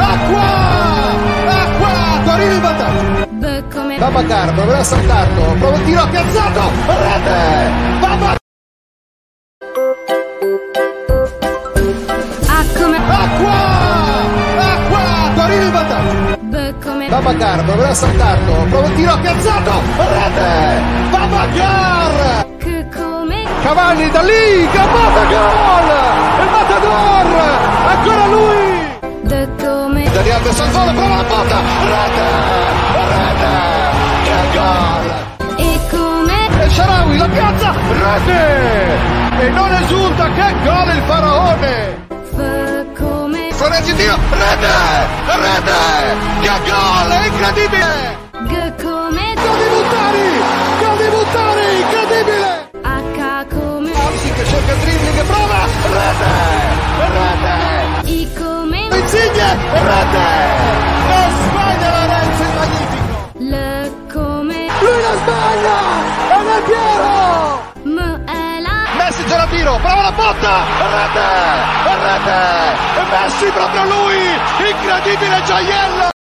Acqua! Acqua! Torino in vantaggio! Come... Babacar proverà a saltarlo, prova il tiro, piazzato! Rete! Babacar! Babacar proverà a saltato? prova il tiro, piazzato! Rete! Babacar! Cavalli da lì, Gabata gol! Il Matador! Ancora lui! Dani Anderson gol, prova la botta! Rete! Rete! Che gol! E come? E Sharawi la piazza! Rete! E non esulta, che gol il faraone! F come? Florenzi tiro, rete! Rete! Che gol! È incredibile! G cerca il dribbling, prova! Rete! Rete! I come? Insigne! Rete! Non sbaglia Lorenzo il magnifico! L come? Lui non sbaglia! È nel Piero! M è la Messi c'è la tiro, prova la botta! Rete! Rete! E Messi proprio lui! Incredibile gioiello!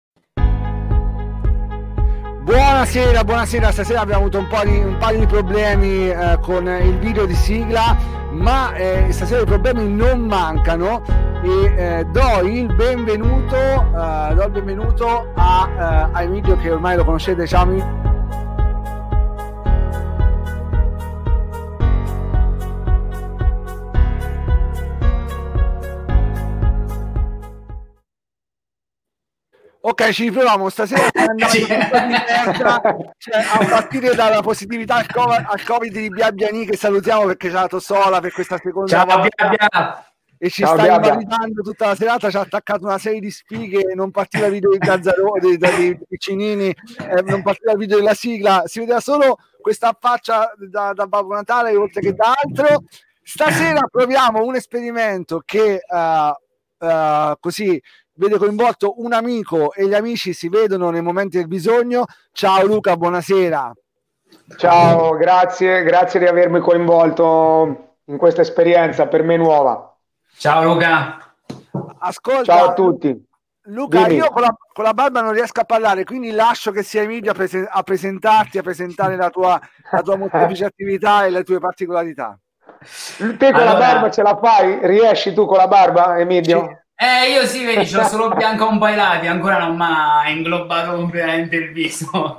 Buonasera, buonasera, stasera abbiamo avuto un po' di, un paio di problemi eh, con il video di sigla, ma eh, stasera i problemi non mancano e eh, do il benvenuto, eh, do il benvenuto a, eh, a Emilio che ormai lo conoscete, ciao Emilio. Ok, ci riproviamo stasera diversa, cioè, a partire dalla positività al COVID, al COVID di Biabiani che salutiamo perché ci ha dato sola per questa seconda Ciao volta Biabia. e ci Ciao, sta invalidando tutta la serata, ci ha attaccato una serie di sfighe, non partiva il video di Gazzarò, dei, dei, piccinini, eh, non partiva il video della sigla, si vedeva solo questa faccia da, da Babbo Natale oltre che da altro. Stasera proviamo un esperimento che eh, eh, così vede coinvolto un amico e gli amici si vedono nei momenti del bisogno. Ciao Luca, buonasera. Ciao, grazie, grazie di avermi coinvolto in questa esperienza per me nuova. Ciao Luca. Ascolta, Ciao a tutti. Luca, Dimmi. io con la, con la barba non riesco a parlare, quindi lascio che sia Emilio a, prese- a presentarti, a presentare la tua, la tua molteplice attività e le tue particolarità. Te con la Allora- barba ce la fai? Riesci tu con la barba, Emilio? Eh, io sì, vedi, c'ho solo bianco un po' ai lati, ancora non mi ha inglobato completamente il viso.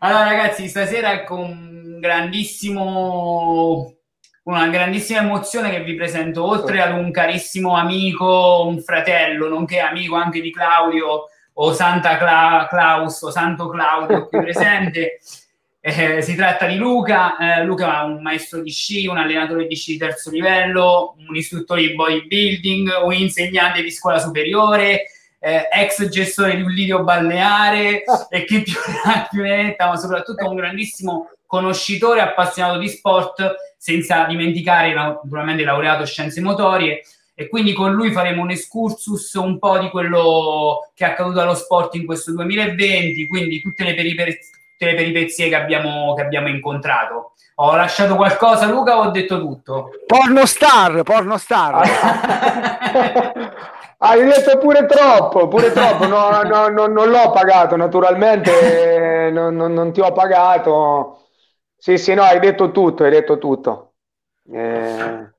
allora, ragazzi, stasera è con grandissimo una grandissima emozione che vi presento, oltre ad un carissimo amico, un fratello, nonché amico anche di Claudio o Santa Cla- Claus o Santo Claudio qui presente. Eh, si tratta di Luca, eh, Luca è un maestro di sci, un allenatore di sci di terzo livello, un istruttore di bodybuilding, un insegnante di scuola superiore, eh, ex gestore di un lidio balneare e chi più ne metta, ma soprattutto un grandissimo conoscitore appassionato di sport, senza dimenticare naturalmente laureato in scienze motorie. E quindi con lui faremo un excursus un po' di quello che è accaduto allo sport in questo 2020, quindi tutte le peripezie tutte le peripezie che abbiamo, che abbiamo incontrato. Ho lasciato qualcosa, Luca, o ho detto tutto? Porno star, porno star. Hai detto pure troppo, pure troppo. No, no, no, non l'ho pagato, naturalmente, non, non- non ti ho pagato. Sì, sì, no, hai detto tutto, hai detto tutto. Eh,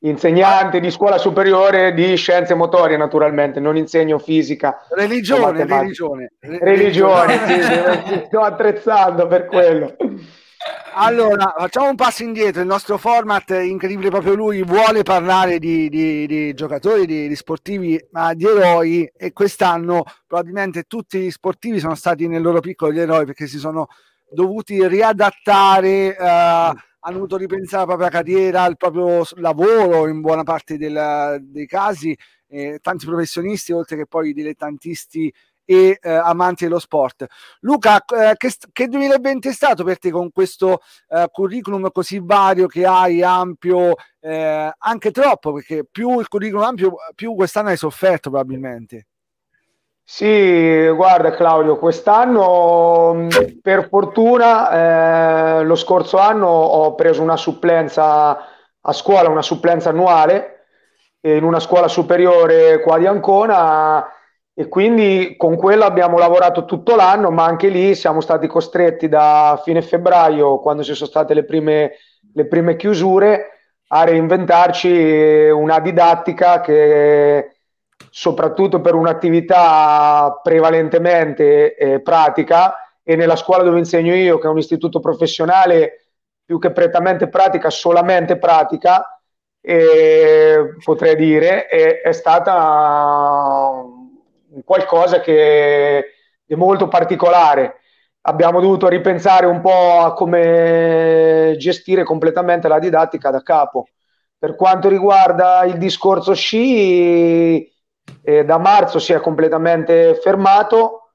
insegnante di scuola superiore di scienze motorie, naturalmente, non insegno fisica. religione, matematica. religione. Religione, sì, sto attrezzando per quello. Allora, facciamo un passo indietro. Il nostro format, incredibile proprio lui, vuole parlare di, di- di giocatori, di, di sportivi, ma di eroi. E quest'anno probabilmente tutti gli sportivi sono stati nel loro piccolo gli eroi perché si sono dovuti riadattare, eh, hanno dovuto ripensare la propria carriera, il proprio lavoro in buona parte del- dei casi. eh, tanti professionisti, oltre che poi dilettantisti e eh, amanti dello sport. Luca, eh, che, che 2020 è stato per te con questo eh, curriculum così vario che hai, ampio, eh, anche troppo, perché più il curriculum ampio, più quest'anno hai sofferto probabilmente. Sì, guarda Claudio, quest'anno mh, per fortuna eh, lo scorso anno ho preso una supplenza a scuola, una supplenza annuale in una scuola superiore qua di Ancona e quindi con quello abbiamo lavorato tutto l'anno, ma anche lì siamo stati costretti da fine febbraio, quando ci sono state le prime, le prime chiusure, a reinventarci una didattica che soprattutto per un'attività prevalentemente eh, pratica e nella scuola dove insegno io, che è un istituto professionale più che prettamente pratica, solamente pratica, eh, potrei dire, è, è stata qualcosa che è molto particolare. Abbiamo dovuto ripensare un po' a come gestire completamente la didattica da capo. Per quanto riguarda il discorso sci, eh, da marzo si è completamente fermato.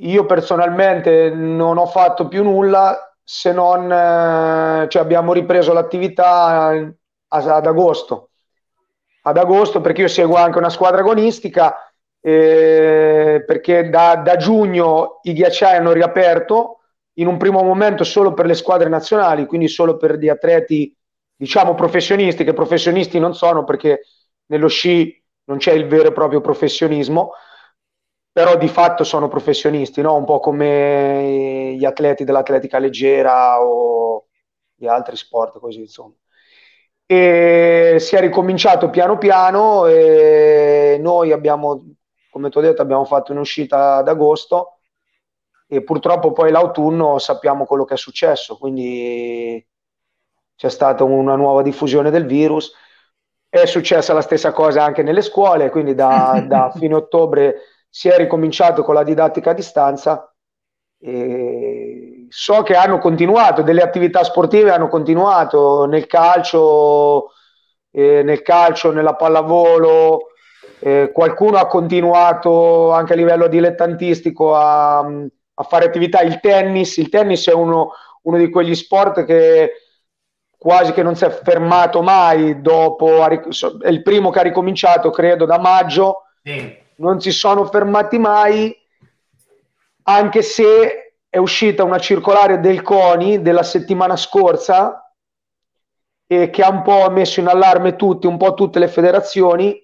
Io personalmente non ho fatto più nulla se non eh, cioè abbiamo ripreso l'attività ad agosto. Ad agosto perché io seguo anche una squadra agonistica eh, perché da, da, giugno i ghiacciai hanno riaperto in un primo momento solo per le squadre nazionali, quindi solo per gli atleti diciamo professionisti, che professionisti non sono perché nello sci non c'è il vero e proprio professionismo, però di fatto sono professionisti, no? un po' come gli atleti dell'atletica leggera o gli altri sport, così insomma e si è ricominciato piano piano e noi abbiamo come ti ho detto abbiamo fatto un'uscita ad agosto e purtroppo poi l'autunno sappiamo quello che è successo, quindi c'è stata una nuova diffusione del virus. È successa la stessa cosa anche nelle scuole, quindi da, da fine ottobre si è ricominciato con la didattica a distanza. E so che hanno continuato, delle attività sportive hanno continuato nel calcio, eh, nel calcio, nella pallavolo, eh, qualcuno ha continuato anche a livello dilettantistico a, a, fare attività. Il tennis, il tennis è uno, uno, di quegli sport che quasi che non si è fermato mai dopo, è il primo che ha ricominciato credo da maggio, sì. non si sono fermati mai, anche se è uscita una circolare del CONI della settimana scorsa e che ha un po' messo in allarme tutti, un po' tutte le federazioni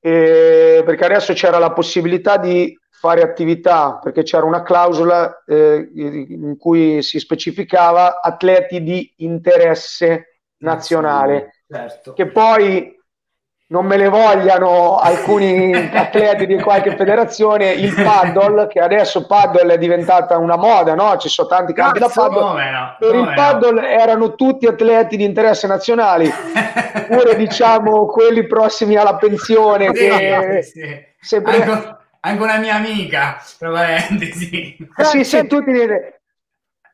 eh, perché adesso c'era la possibilità di fare attività, perché c'era una clausola eh, in cui si specificava atleti di interesse nazionale, certo. che poi non me ne vogliano alcuni atleti di qualche federazione, il paddle, che adesso paddle è diventata una moda, no? Ci sono tanti campi da paddle. No, per il paddle no. erano tutti atleti di interesse nazionali, pure diciamo quelli prossimi alla pensione. Sì, che sì. Sempre... Anche, anche, una mia amica, probabilmente sì. Eh, sì, sì, tutti...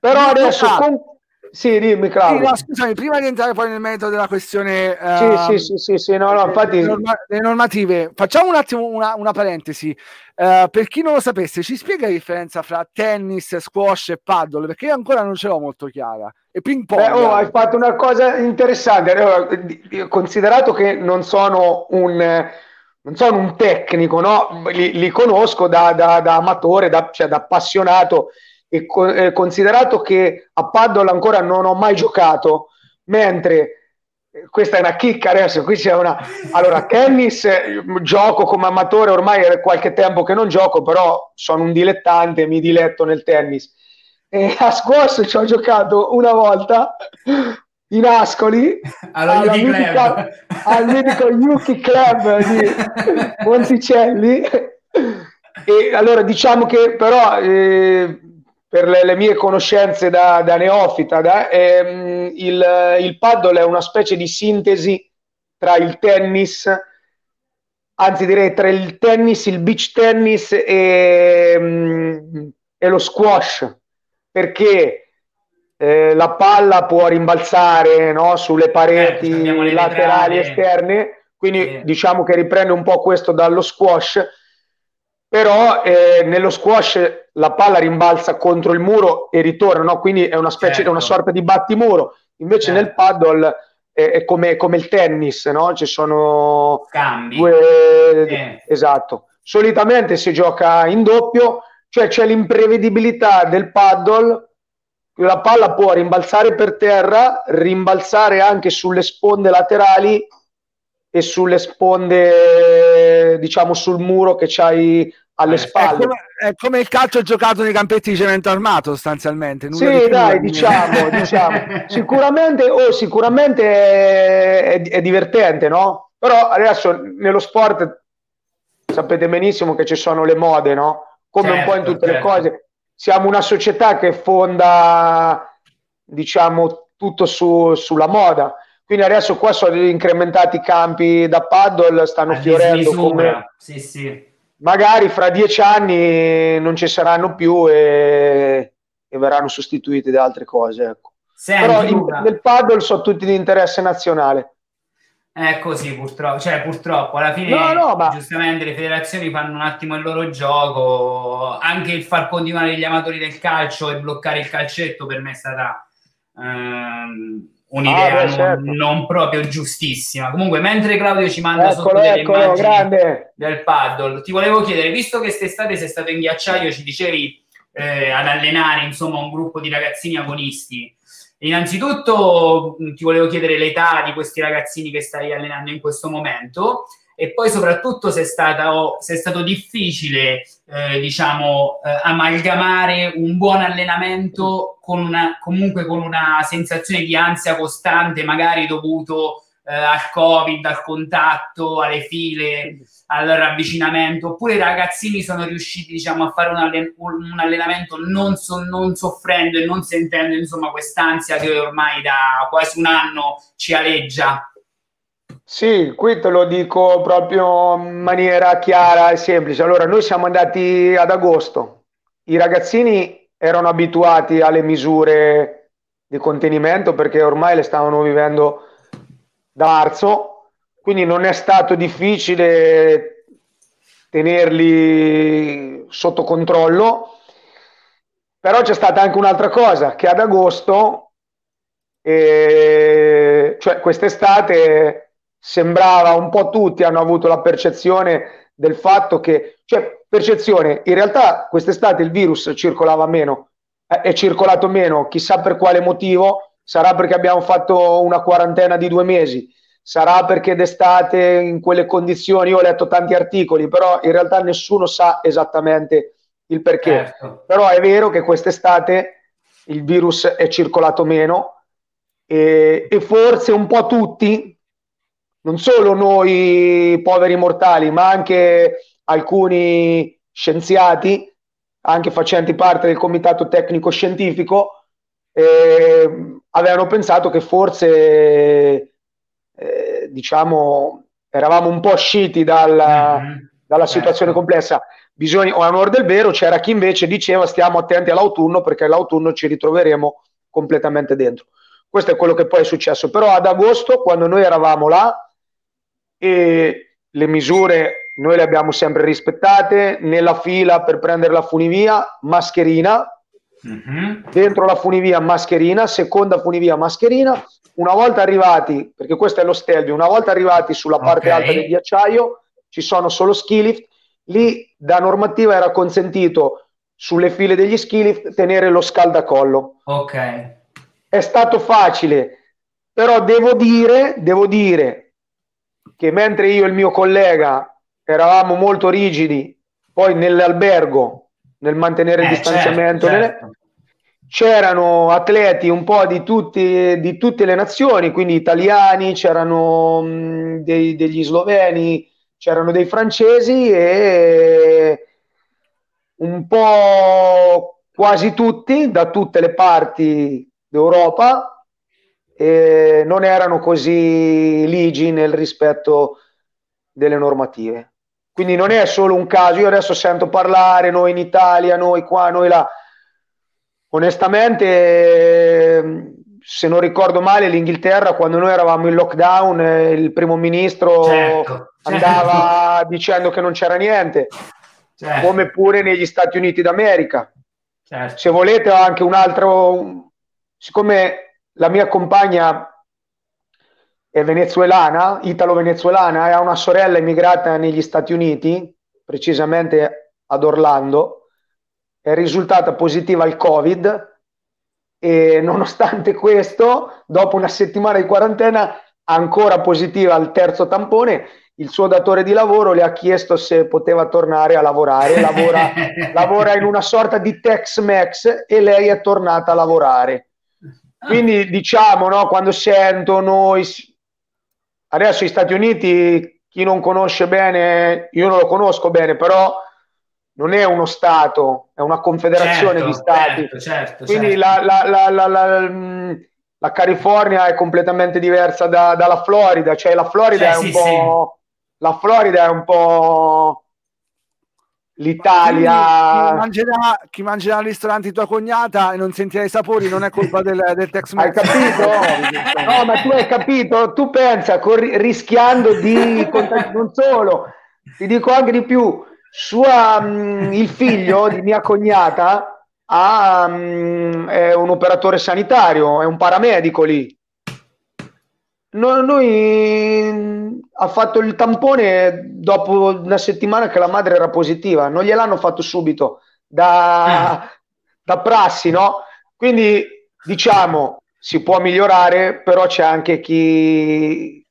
Però adesso... Con sì, dimmi, Claudio. Sì, no, scusami, prima di entrare poi nel merito della questione uh, sì, sì, sì, sì, no, no, infatti... le, norma- le normative, facciamo un attimo una, una parentesi. Uh, per chi non lo sapesse, ci spiega la differenza fra tennis, squash e paddle? Perché io ancora non ce l'ho molto chiara. E ping pong. Beh, oh, hai fatto una cosa interessante. Considerato che non sono un, non sono un tecnico, no? li, li conosco da, da, da amatore, da, cioè da appassionato e co- eh, considerato che a paddle ancora non ho mai giocato, mentre eh, questa è una chicca adesso, qui c'è una... Allora, tennis eh, gioco come amatore, ormai è qualche tempo che non gioco, però sono un dilettante, mi diletto nel tennis. E a squash ci ho giocato una volta in Ascoli alla mitica, al mitico Yuki Club di Monticelli. E allora diciamo che però eh, per le, le, mie conoscenze da, da neofita, da, ehm, il, il paddle è una specie di sintesi tra il tennis, anzi direi tra il tennis, il beach tennis e, mm, e lo squash, perché eh, la palla può rimbalzare no, sulle pareti eh, laterali esterne, quindi sì. diciamo che riprende un po' questo dallo squash però eh, nello squash la palla rimbalza contro il muro e ritorna, no? quindi è una specie certo. una sorta di battimuro. Invece certo. nel paddle è, come, come, il tennis, no? ci sono Cambi. due... Sì. Esatto. Solitamente si gioca in doppio, cioè c'è l'imprevedibilità del paddle, la palla può rimbalzare per terra, rimbalzare anche sulle sponde laterali e sulle sponde diciamo, sul muro che c'hai alle Eh, È spalle. come, è come il calcio giocato nei campetti di cemento armato, sostanzialmente. nulla di Sì, più, dai, di diciamo, diciamo. Sicuramente, oh, sicuramente è, è divertente, no? Però adesso nello sport sapete benissimo che ci sono le mode, no? Come un po' in Certo, tutte le certo. cose. Siamo una società che fonda, diciamo, tutto su- sulla moda. Quindi adesso qua sono incrementati i campi da paddle, stanno A fiorendo come Sì, sì. magari fra dieci anni non ci saranno più e, e verranno sostituiti da altre cose. Ecco. Senti, Però in- nel paddle sono tutti di interesse nazionale. È così purtroppo, cioè purtroppo alla fine No, no, ma- giustamente le federazioni fanno un attimo il loro gioco, anche il far continuare gli amatori del calcio e bloccare il calcetto per me è stata ehm, un'idea Ah, beh, non, certo. non proprio giustissima. Comunque, mentre Claudio ci manda sotto Eccolo, delle eccolo, immagini grande. del paddle, ti volevo chiedere, visto che quest'estate sei stato in ghiacciaio, ci dicevi eh, ad allenare insomma un gruppo di ragazzini agonisti. Innanzitutto ti volevo chiedere l'età di questi ragazzini che stai allenando in questo momento e poi soprattutto se è, stata, o- se è stato difficile eh, diciamo eh, amalgamare un buon allenamento con una, comunque con una sensazione di ansia costante magari dovuto eh, al covid, al contatto, alle file al ravvicinamento, oppure i ragazzini sono riusciti diciamo, a fare un, allen- un allenamento non, so- non soffrendo e non sentendo insomma quest'ansia che ormai da quasi un anno ci aleggia. Sì, qui te lo dico proprio in maniera chiara e semplice. Allora, noi siamo andati ad agosto. I ragazzini erano abituati alle misure di contenimento perché ormai le stavano vivendo da marzo, quindi non è stato difficile tenerli sotto controllo. Però c'è stata anche un'altra cosa, che ad agosto, eh, cioè quest'estate, sembrava un po' tutti hanno avuto la percezione del fatto che, cioè percezione, in realtà quest'estate il virus circolava meno, eh, è circolato meno, chissà per quale motivo, sarà perché abbiamo fatto una quarantena di due mesi, sarà perché d'estate in quelle condizioni, io ho letto tanti articoli, però in realtà nessuno sa esattamente il perché. Certo. Però è vero che quest'estate il virus è circolato meno e, e forse un po' tutti, non solo noi poveri mortali, ma anche alcuni scienziati, anche facenti parte del comitato tecnico scientifico, eh, avevano pensato che forse, eh, diciamo, eravamo un po' usciti dalla, Mhm. dalla Certo. situazione complessa. Bisogna, o a onor del vero, c'era chi invece diceva stiamo attenti all'autunno perché l'autunno ci ritroveremo completamente dentro. Questo è quello che poi è successo. Però ad agosto, quando noi eravamo là, e le misure noi le abbiamo sempre rispettate, nella fila per prendere la funivia, mascherina, Mhm. dentro la funivia mascherina, seconda funivia mascherina. Una volta arrivati, perché questo è lo stelvio, una volta arrivati sulla parte Ok. alta del ghiacciaio ci sono solo ski lift, lì da normativa era consentito sulle file degli ski lift tenere lo scaldacollo. Ok. È stato facile, però devo dire, devo dire che mentre io e il mio collega eravamo molto rigidi, poi nell'albergo, nel mantenere il Eh, distanziamento, certo, certo. c'erano atleti un po' di, tutti, di tutte le nazioni, quindi italiani, c'erano mh, dei- degli sloveni, c'erano dei francesi e un po' quasi tutti da tutte le parti d'Europa non erano così ligi nel rispetto delle normative. Quindi non è solo un caso, io adesso sento parlare noi in Italia, noi qua, noi là. Onestamente, ehm, se non ricordo male, l'Inghilterra, quando noi eravamo in lockdown, eh, il primo ministro Certo, andava dicendo che non c'era niente, Certo, come pure negli Stati Uniti d'America. certo. Se volete, ho anche un altro, siccome la mia compagna è venezuelana, italo-venezuelana, e ha una sorella immigrata negli Stati Uniti, precisamente ad Orlando, è risultata positiva al Covid e nonostante questo, dopo una settimana di quarantena, ancora positiva al terzo tampone il suo datore di lavoro le ha chiesto se poteva tornare a lavorare. Lavora, lavora in una sorta di Tex-Mex e lei è tornata a lavorare. Quindi diciamo, no, quando sento noi, adesso gli Stati Uniti, chi non conosce bene, io non lo conosco bene, però non è uno Stato, è una confederazione Certo, di Stati. certo, certo, Quindi certo. La, la- la- la- la- California è completamente diversa da- dalla Florida, cioè la Florida Cioè, è un sì, po'... La Florida è un po' l'Italia... Chi mangerà, chi mangerà al ristorante tua cognata e non sentirà i sapori non è colpa del, del Tex Hai capito? No, ma tu hai capito? Tu pensa, corri- rischiando di... Non solo, ti dico anche di più, sua, mh, il figlio di mia cognata ha, mh, è un operatore sanitario, è un paramedico lì. No- Noi mh, ha fatto il tampone dopo una settimana che la madre era positiva, non gliel'hanno fatto subito da, da prassi, no? Quindi diciamo si può migliorare, però c'è anche chi,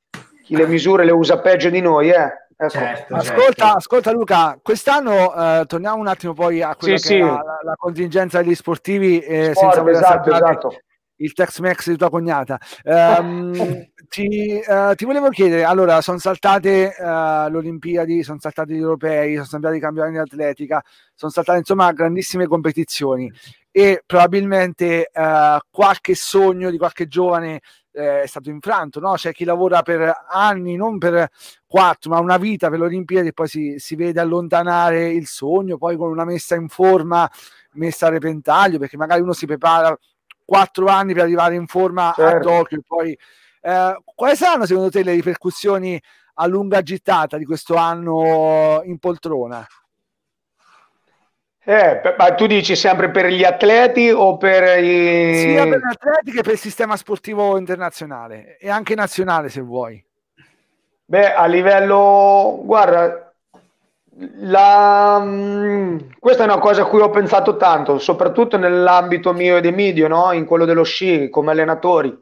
chi le misure le usa peggio di noi, eh. Ecco. Certo, Ascolta, ascolta Luca, quest'anno eh, torniamo un attimo poi a quella Sì, che sì. la, la- la contingenza degli sportivi eh, Sport, senza voler esatto, esatto. Il Tex-Mex di tua cognata. Ehm, ti, eh, ti volevo chiedere, allora, sono saltate eh, le Olimpiadi, sono saltati gli europei, sono saltati i campionati di atletica, sono saltate insomma grandissime competizioni e probabilmente eh, qualche sogno di qualche giovane eh, è stato infranto, no? C'è chi lavora per anni, non per quattro, ma una vita per le Olimpiadi e poi si, si vede allontanare il sogno, poi con una messa in forma, messa a repentaglio, perché magari uno si prepara quattro anni per arrivare in forma a Certo. Tokyo. e Poi, eh, quali saranno secondo te le ripercussioni a lunga gittata di questo anno in poltrona? Eh, ma tu dici sempre per gli atleti o per i... Sia per l'atletica che per il sistema sportivo internazionale e anche nazionale se vuoi. Beh, a livello, guarda, la, mm, questa è una cosa a cui ho pensato tanto, soprattutto nell'ambito mio ed Emidio, no? In quello dello sci, come allenatori.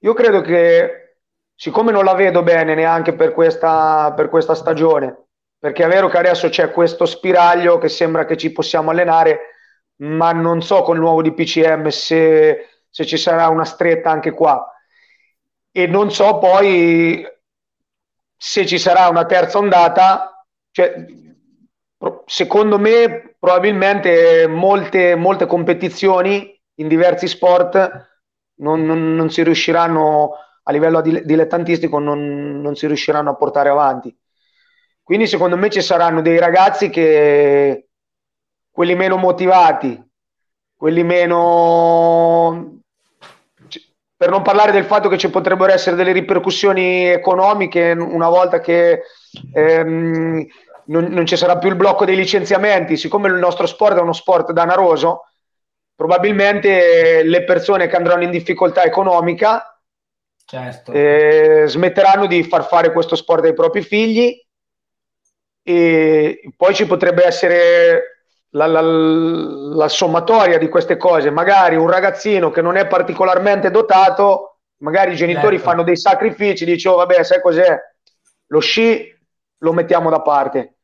Io credo che, siccome non la vedo bene neanche per questa, per questa stagione, perché è vero che adesso c'è questo spiraglio che sembra che ci possiamo allenare, ma non so col nuovo DPCM se, se ci sarà una stretta anche qua. E non so poi se ci sarà una terza ondata, cioè, secondo me probabilmente molte, molte competizioni in diversi sport non, non- non si riusciranno a livello dile- dilettantistico non, non si riusciranno a portare avanti. Quindi secondo me ci saranno dei ragazzi che quelli meno motivati, quelli meno per non parlare del fatto che ci potrebbero essere delle ripercussioni economiche una volta che ehm, non, non ci sarà più il blocco dei licenziamenti, siccome il nostro sport è uno sport danaroso, probabilmente le persone che andranno in difficoltà economica Certo. eh, smetteranno di far fare questo sport ai propri figli e poi ci potrebbe essere la, la- la sommatoria di queste cose. Magari un ragazzino che non è particolarmente dotato, magari i genitori Certo. fanno dei sacrifici, dice oh vabbè, sai cos'è? Lo sci lo mettiamo da parte.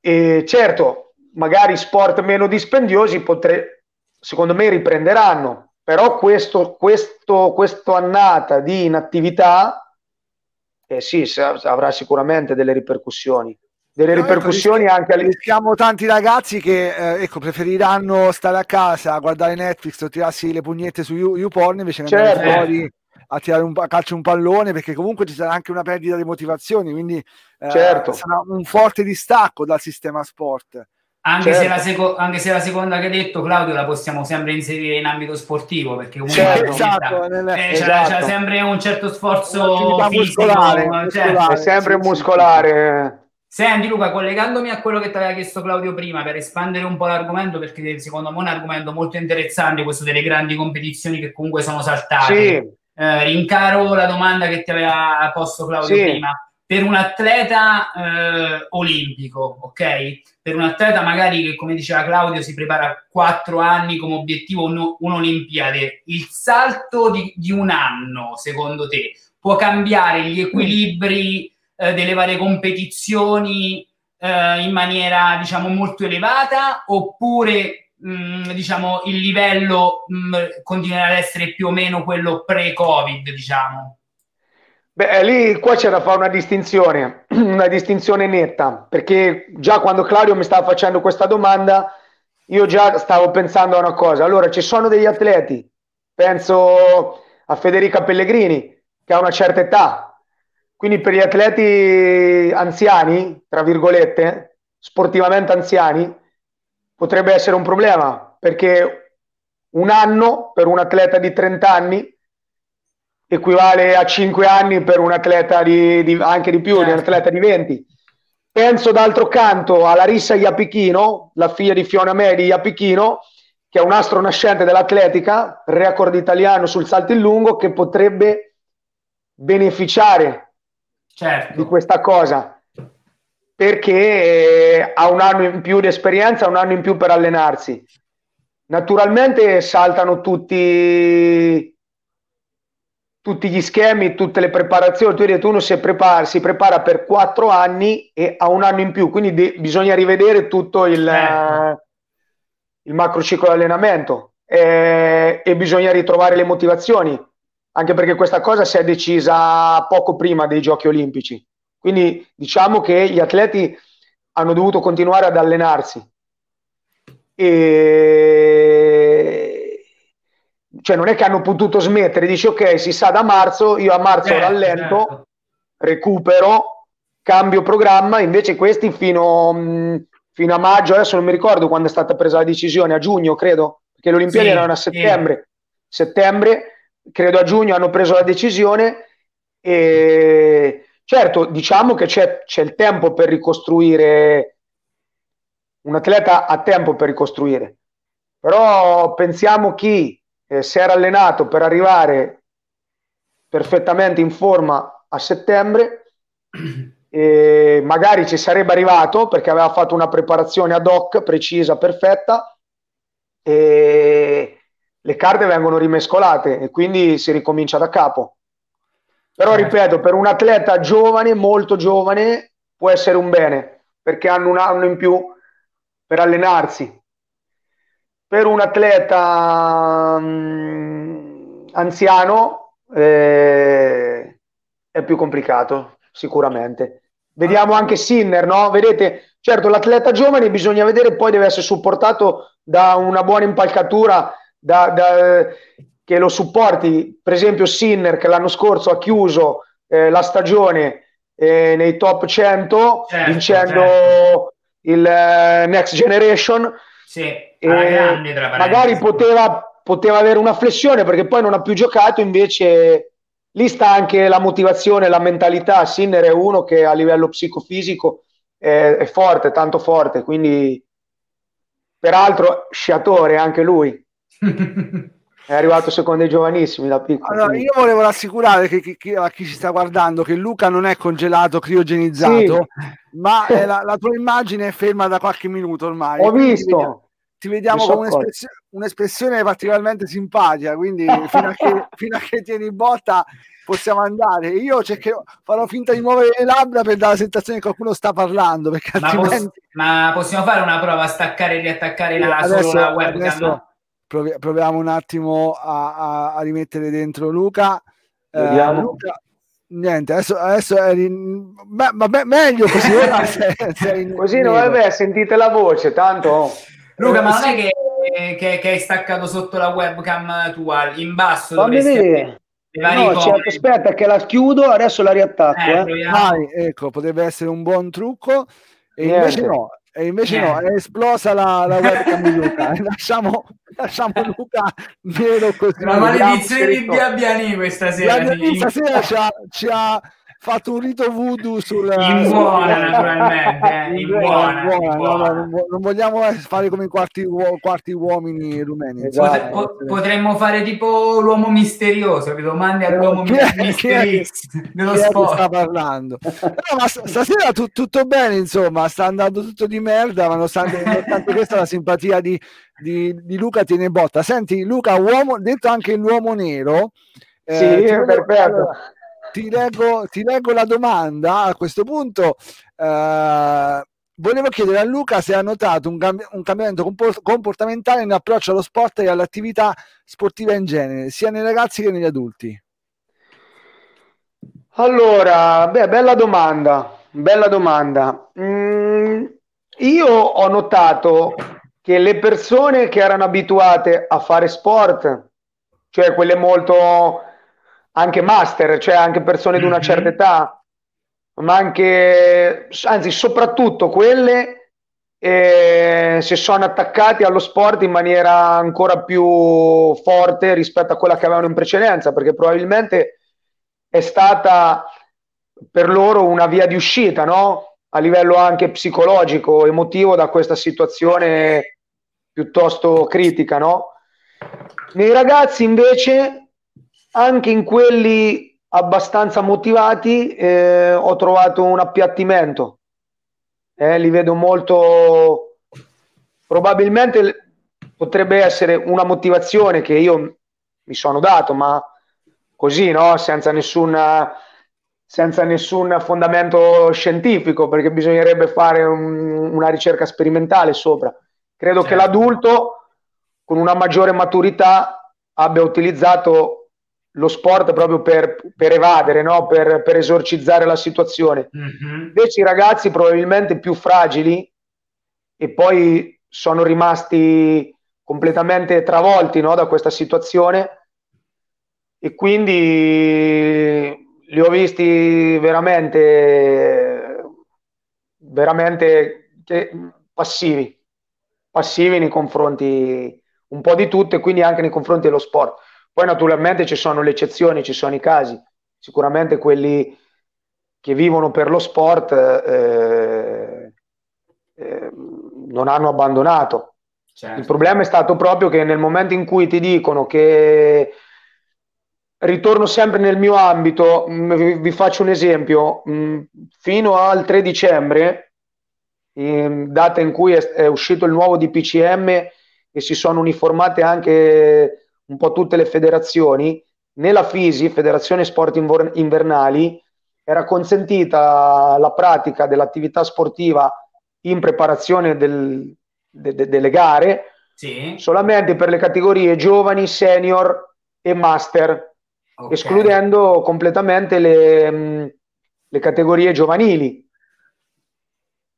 E certo, magari sport meno dispendiosi potre- secondo me riprenderanno, però questo, questo, questo annata di inattività eh sì, avrà sicuramente delle ripercussioni. Delle No, ecco, ripercussioni rischi- anche a li- rischiamo tanti ragazzi che eh, ecco, preferiranno stare a casa a guardare Netflix o tirarsi le pugnette su You- YouPorn invece che andare Certo. fuori a tirare un, a calcio un pallone perché comunque ci sarà anche una perdita di motivazioni quindi eh, Certo. sarà un forte distacco dal sistema sport Anche, Certo. se la seco- anche se la seconda che hai detto, Claudio, la possiamo sempre inserire in ambito sportivo perché comunque Certo. Esatto, nel- eh, c'è, esatto. c'è sempre un certo sforzo fisico. muscolare, certo. muscolare. è sempre sì, sì, muscolare. Senti Luca, collegandomi a quello che ti aveva chiesto Claudio prima per espandere un po' l'argomento, perché secondo me è un argomento molto interessante questo delle grandi competizioni che comunque sono saltate. Sì, Eh, rincaro la domanda che ti aveva posto Claudio Sì. prima. Per un atleta eh, olimpico, ok? Per un atleta magari che, come diceva Claudio, si prepara quattro anni come obiettivo un- un'Olimpiade, il salto di, di un anno, secondo te, può cambiare gli equilibri eh, delle varie competizioni eh, in maniera diciamo molto elevata oppure mh, diciamo il livello mh, continuerà ad essere più o meno quello pre-covid diciamo Beh, lì qua c'è da fare una distinzione, una distinzione netta, perché già quando Claudio mi stava facendo questa domanda, io già stavo pensando a una cosa. Allora, ci sono degli atleti, penso a Federica Pellegrini, che ha una certa età, quindi per gli atleti anziani, tra virgolette, sportivamente anziani, potrebbe essere un problema, perché un anno per un atleta di 30 anni equivale a 5 anni per un atleta di, di anche di più, certo. di un certo. atleta di 20. Penso d'altro canto a Larissa Iapichino, la figlia di Fiona Medi Iapichino, che è un astro nascente dell'atletica, record italiano sul salto in lungo, che potrebbe beneficiare certo. di questa cosa perché ha un anno in più di esperienza, un anno in più per allenarsi. Naturalmente saltano tutti tutti gli schemi, tutte le preparazioni, tu hai detto uno si prepara, si prepara per quattro anni e ha un anno in più, quindi de- bisogna rivedere tutto il, certo. il macrociclo di allenamento e, e bisogna ritrovare le motivazioni, anche perché questa cosa si è decisa poco prima dei giochi olimpici. Quindi diciamo che gli atleti hanno dovuto continuare ad allenarsi. E cioè non è che hanno potuto smettere, dici ok, si sa da marzo, io a marzo eh, rallento, certo. recupero, cambio programma, invece questi fino, mh, fino, a maggio, adesso non mi ricordo quando è stata presa la decisione, a giugno credo, perché le Olimpiadi sì, erano a settembre, sì. settembre, credo a giugno hanno preso la decisione e certo diciamo che c'è, c'è il tempo per ricostruire, un atleta ha tempo per ricostruire, però pensiamo chi eh, si era allenato per arrivare perfettamente in forma a settembre e magari ci sarebbe arrivato perché aveva fatto una preparazione ad hoc precisa, perfetta e le carte vengono rimescolate e quindi si ricomincia da capo. Però certo. ripeto, per un atleta giovane, molto giovane, può essere un bene perché hanno un anno in più per allenarsi per un atleta mh, mm, anziano eh, è più complicato, sicuramente. Vediamo anche Sinner, no? Vedete, certo, l'atleta giovane bisogna vedere, poi deve essere supportato da una buona impalcatura, da, da, che lo supporti. Per esempio, Sinner, che l'anno scorso ha chiuso eh, la stagione eh, nei top 100, certo, vincendo certo. il uh, Next Generation sì, magari poteva, poteva avere una flessione perché poi non ha più giocato, invece lì sta anche la motivazione, la mentalità. Sinner è uno che a livello psicofisico è, è forte, tanto forte, quindi peraltro sciatore anche lui. è arrivato secondo i giovanissimi da piccolo. Allora, io volevo rassicurare che, che, che, a chi ci sta guardando che Luca non è congelato, criogenizzato, sì. ma la, la, tua immagine è ferma da qualche minuto ormai. Ho visto. Ti vediamo, con un'espressione, un'espressione, particolarmente simpatica, quindi fino a, che, fino a che tieni botta possiamo andare. Io cercherò, farò finta di muovere le labbra per dare la sensazione che qualcuno sta parlando. Perché ma, altrimenti... poss- ma possiamo fare una prova a staccare e riattaccare la, adesso, solo la webcam? Adesso proviamo un attimo a, a, a, rimettere dentro Luca. Eh, Luca niente, adesso, adesso eri, beh, vabbè, meglio così. Sei, sei così no, vabbè, sentite la voce, tanto. Luca, ma non è che, che, che, hai staccato sotto la webcam tua in basso? Fammi vedere. No, certo, aspetta che la chiudo, adesso la riattacco. Eh, eh. Vai, ecco, potrebbe essere un buon trucco. E Niente. invece no, e invece no, è esplosa la, la webcam di Luca. lasciamo, lasciamo Luca nero così. La maledizione di Biabiani questa sera. Questa sera ci ha, ci ha fatto un rito voodoo sul in buona naturalmente eh, in, buona, buona, in buona. No, no, non vogliamo fare come i quarti, quarti uomini rumeni esatto. potremmo fare tipo l'uomo misterioso che domandi all'uomo chi è, misterioso dello sport sta parlando no, ma stasera tu, tutto bene insomma sta andando tutto di merda ma nonostante questa la simpatia di, di, di Luca tiene botta senti Luca uomo detto anche l'uomo nero eh, sì, perfetto. Allora, ti leggo, ti leggo la domanda a questo punto. eh, volevo chiedere a Luca se ha notato un, cambi- un cambiamento compor- comportamentale approccio allo sport e all'attività sportiva in genere, sia nei ragazzi che negli adulti. Allora, beh, bella domanda, bella domanda. Mm, io ho notato che le persone che erano abituate a fare sport, cioè quelle molto anche master, cioè anche persone di una Mhm. certa età, ma anche, anzi, soprattutto quelle eh, si sono attaccati allo sport in maniera ancora più forte rispetto a quella che avevano in precedenza, perché probabilmente è stata per loro una via di uscita, no? A livello anche psicologico, emotivo da questa situazione piuttosto critica, no? Nei ragazzi invece, anche in quelli abbastanza motivati, eh, ho trovato un appiattimento. Eh, li vedo molto. Probabilmente potrebbe essere una motivazione che io mi sono dato, ma così, no? Senza nessun, senza nessun fondamento scientifico, perché bisognerebbe fare un- una ricerca sperimentale sopra. Credo che Certo. l'adulto, con una maggiore maturità, abbia utilizzato lo sport proprio per, per evadere, no? per, per esorcizzare la situazione. Mhm. Invece i ragazzi probabilmente più fragili e poi sono rimasti completamente travolti no, da questa situazione e quindi li ho visti veramente, veramente passivi, passivi nei confronti un po' di tutto e quindi anche nei confronti dello sport. Poi naturalmente ci sono le eccezioni, ci sono i casi, sicuramente quelli che vivono per lo sport eh, eh, non hanno abbandonato. Certo. Il problema è stato proprio che nel momento in cui ti dicono che ritorno sempre nel mio ambito, mh, vi, faccio un esempio, mh, fino al 3 dicembre, in- data in cui è, è uscito il nuovo DPCM e si sono uniformate anche un po' tutte le federazioni, nella FISI, Federazione Sport Invernali, era consentita la pratica dell'attività sportiva in preparazione del- de- de- delle gare Sì. solamente per le categorie giovani, senior e master, Ok. escludendo completamente le, le categorie giovanili,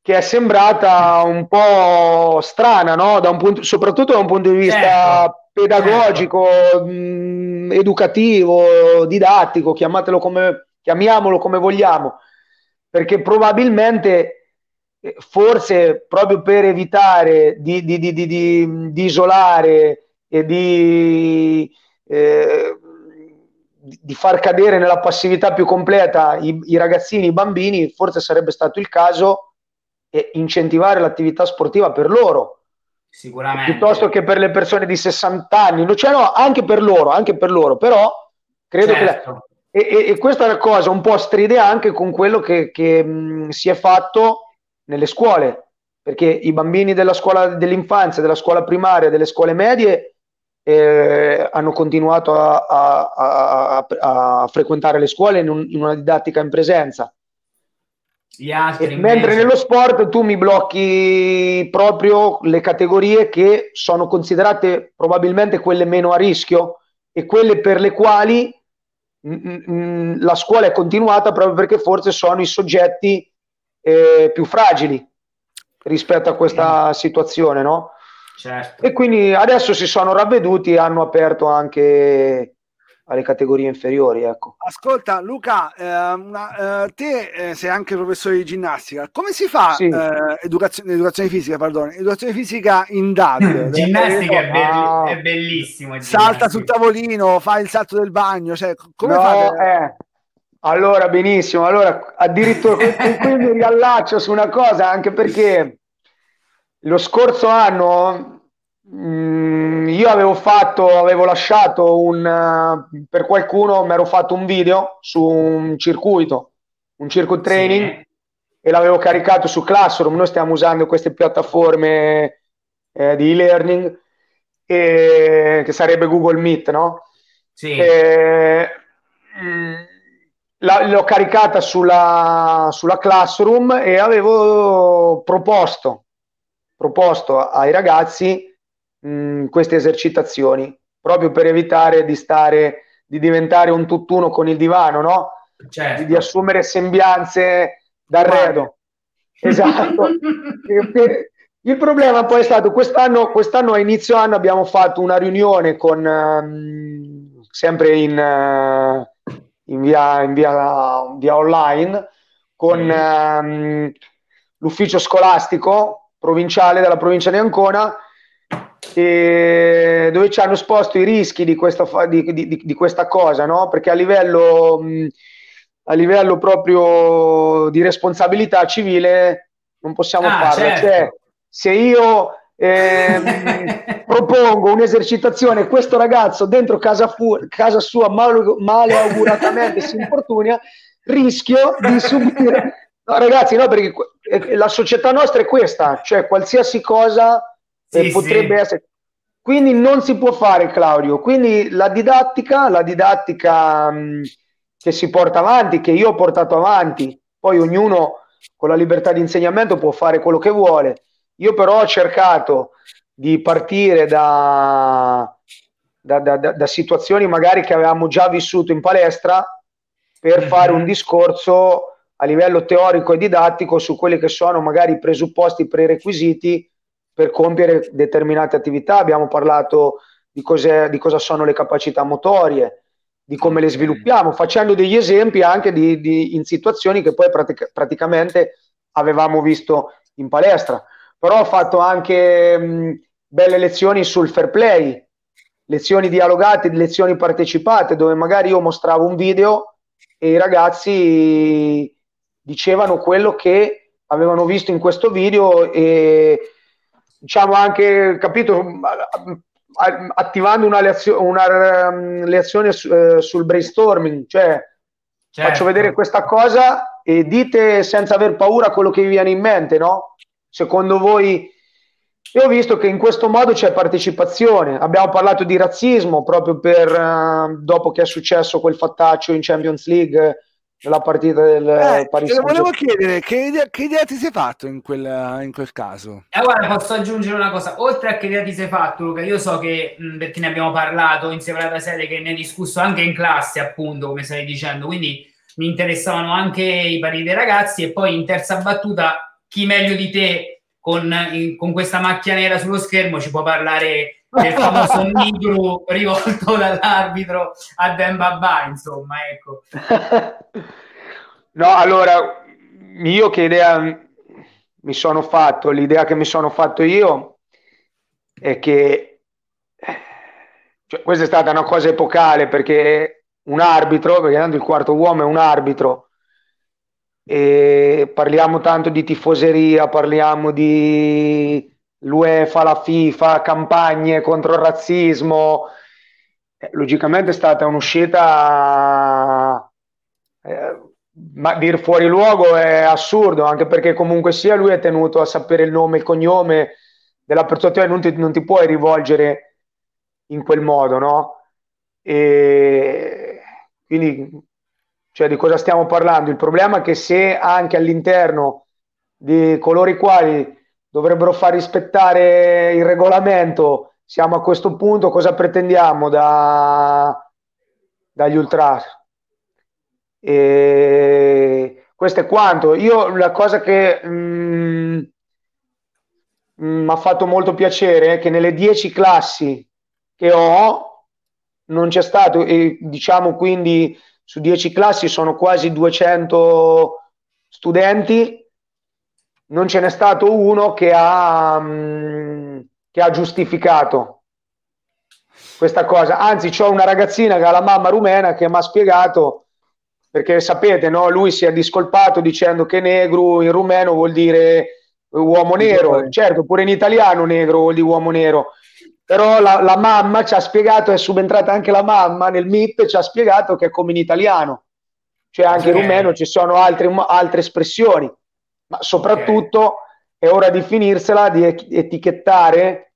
che è sembrata un po' strana, no? Da un punto- soprattutto da un punto di vista Certo, pedagogico, mh, educativo, didattico, chiamatelo come, chiamiamolo come vogliamo, perché probabilmente eh, forse proprio per evitare di, di- di- di- isolare e di, eh, far cadere nella passività più completa i, i ragazzini, i bambini, forse sarebbe stato il caso eh, incentivare l'attività sportiva per loro Sicuramente. piuttosto che per le persone di 60 anni, cioè no, anche per loro, anche per loro, però credo che la- Certo. e, e- e questa è una cosa un po' stride anche con quello che, che, mh, si è fatto nelle scuole, perché i bambini della scuola dell'infanzia, della scuola primaria, delle scuole medie eh, hanno continuato a, a- a- a- a frequentare le scuole in, un- in una didattica in presenza. Gli altri E invece- mentre nello sport tu mi blocchi proprio le categorie che sono considerate probabilmente quelle meno a rischio e quelle per le quali mm, mm, la scuola è continuata proprio perché forse sono i soggetti eh, più fragili rispetto a questa situazione, no? Certo. E quindi adesso si sono ravveduti e hanno aperto anche alle categorie inferiori, ecco. Ascolta Luca, eh, una- eh, te eh, sei anche professore di ginnastica, come si fa Sì. eh, educazione, educazione fisica, perdono, educazione fisica in DAD? Ginnastica è, belli- Ah. è bellissimo. Salta ginnastica. sul tavolino, fa il salto del bagno, cioè come No, fate? eh. Allora, benissimo. Allora, addirittura qui mi riallaccio su una cosa, anche perché lo scorso anno mh, io avevo fatto, avevo lasciato un, eh, per qualcuno, mi ero fatto un video su un circuito, un circuit training, Sì. e l'avevo caricato su Classroom. Noi stiamo usando queste piattaforme eh, di e-learning, e- che sarebbe Google Meet, no? Sì. Mh, la- l'ho caricata sulla, sulla Classroom e avevo proposto, proposto ai ragazzi mh, queste esercitazioni, proprio per evitare di stare, di diventare un tutt'uno con il divano, no? Di, Certo. di assumere sembianze d'arredo. Esatto. Il problema poi è stato quest'anno, quest'anno a inizio anno abbiamo fatto una riunione con ehm, sempre in, eh, in via, in via, via online con ehm, l'ufficio scolastico provinciale della provincia di Ancona e dove ci hanno esposto i rischi di questa, di, di- di- questa cosa, no? Perché a livello, mh, a livello proprio di responsabilità civile non possiamo Ah, farlo. certo. Cioè, se io ehm, propongo un'esercitazione, questo ragazzo dentro casa, fu- casa sua male, maleauguratamente si infortuna, rischio di subire. No, ragazzi, no, perché eh, la società nostra è questa, cioè qualsiasi cosa eh, Sì, potrebbe sì. essere. Quindi non si può fare, Claudio. Quindi la didattica, la didattica mh, che si porta avanti, che io ho portato avanti, poi ognuno con la libertà di insegnamento può fare quello che vuole. Io però ho cercato di partire da, da- da- da- da situazioni magari che avevamo già vissuto in palestra per Mhm. fare un discorso a livello teorico e didattico su quelli che sono magari i presupposti, i prerequisiti per compiere determinate attività. Abbiamo parlato di, di cosa sono le capacità motorie, di come le sviluppiamo, facendo degli esempi anche di, di- in situazioni che poi pratica- praticamente avevamo visto in palestra. Però ho fatto anche mh, belle lezioni sul fair play, lezioni dialogate, lezioni partecipate, dove magari io mostravo un video e i ragazzi dicevano quello che avevano visto in questo video e diciamo anche, capito, a- attivando una, lezio- una um, lezione su- eh, sul brainstorming, cioè Certo. faccio vedere questa cosa e dite senza aver paura quello che vi viene in mente, no? Secondo voi, io ho visto che in questo modo c'è partecipazione. Abbiamo parlato di razzismo proprio per eh, dopo che è successo quel fattaccio in Champions League nella partita del Eh, Paris te lo volevo chiedere, che idea, che idea ti sei fatto in quel, in quel caso? E guarda, posso aggiungere una cosa, oltre a che idea ti sei fatto, Luca, io so che, mh, perché ne abbiamo parlato in separata sede, che ne hai discusso anche in classe, appunto, come stai dicendo, quindi mi interessavano anche i pareri dei ragazzi e poi in terza battuta, chi meglio di te con, in- con questa macchia nera sullo schermo ci può parlare del famoso micro rivolto dall'arbitro a Dembaba, insomma, ecco. No, allora, io che idea mi sono fatto, l'idea che mi sono fatto io è che cioè, questa è stata una cosa epocale perché un arbitro, perché tanto il quarto uomo è un arbitro, e parliamo tanto di tifoseria, parliamo di l'UEFA, la FIFA, campagne contro il razzismo. Eh, Logicamente è stata un'uscita, eh, ma dir fuori luogo è assurdo, anche perché comunque sia lui è tenuto a sapere il nome e il cognome della persona, cioè non ti, non ti puoi rivolgere in quel modo, no? E quindi, cioè, di cosa stiamo parlando? Il problema è che se anche all'interno di coloro i quali dovrebbero far rispettare il regolamento siamo a questo punto, cosa pretendiamo da, dagli ultras? E questo è quanto. Io la cosa che mi ha fatto molto piacere è che nelle 10 classi che ho non c'è stato, e diciamo quindi su 10 classi sono quasi 200 studenti, non ce n'è stato uno che ha, mh, che ha giustificato questa cosa. Anzi, c'ho una ragazzina che ha la mamma rumena che mi ha spiegato, perché sapete, no? lui si è discolpato dicendo che negro in rumeno vuol dire uomo nero, certo, pure in italiano negro vuol dire uomo nero. Però la, la mamma ci ha spiegato, è subentrata anche la mamma nel MIP, ci ha spiegato che è come in italiano, cioè anche in rumeno ci sono altre, altre espressioni, ma soprattutto è ora di finirsela, di etichettare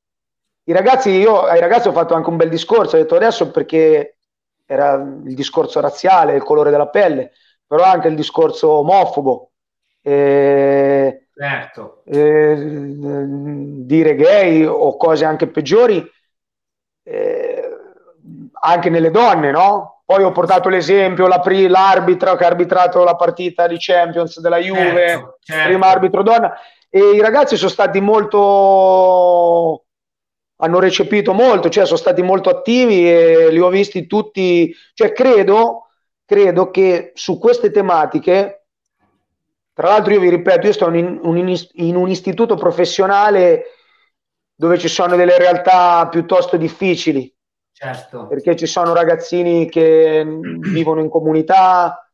i ragazzi. Io ai ragazzi ho fatto anche un bel discorso, ho detto adesso perché era il discorso razziale, il colore della pelle, però anche il discorso omofobo. Eh, Certo. eh, dire gay o cose anche peggiori, eh, anche nelle donne, no? Poi ho portato l'esempio, l'arbitro che ha arbitrato la partita di Champions della Juve, Certo, certo. prima arbitro donna, e i ragazzi sono stati molto, hanno recepito molto, cioè sono stati molto attivi e li ho visti tutti, cioè credo, credo che su queste tematiche, tra l'altro io vi ripeto, io sto in un, in un istituto professionale dove ci sono delle realtà piuttosto difficili, Certo. perché ci sono ragazzini che vivono in comunità,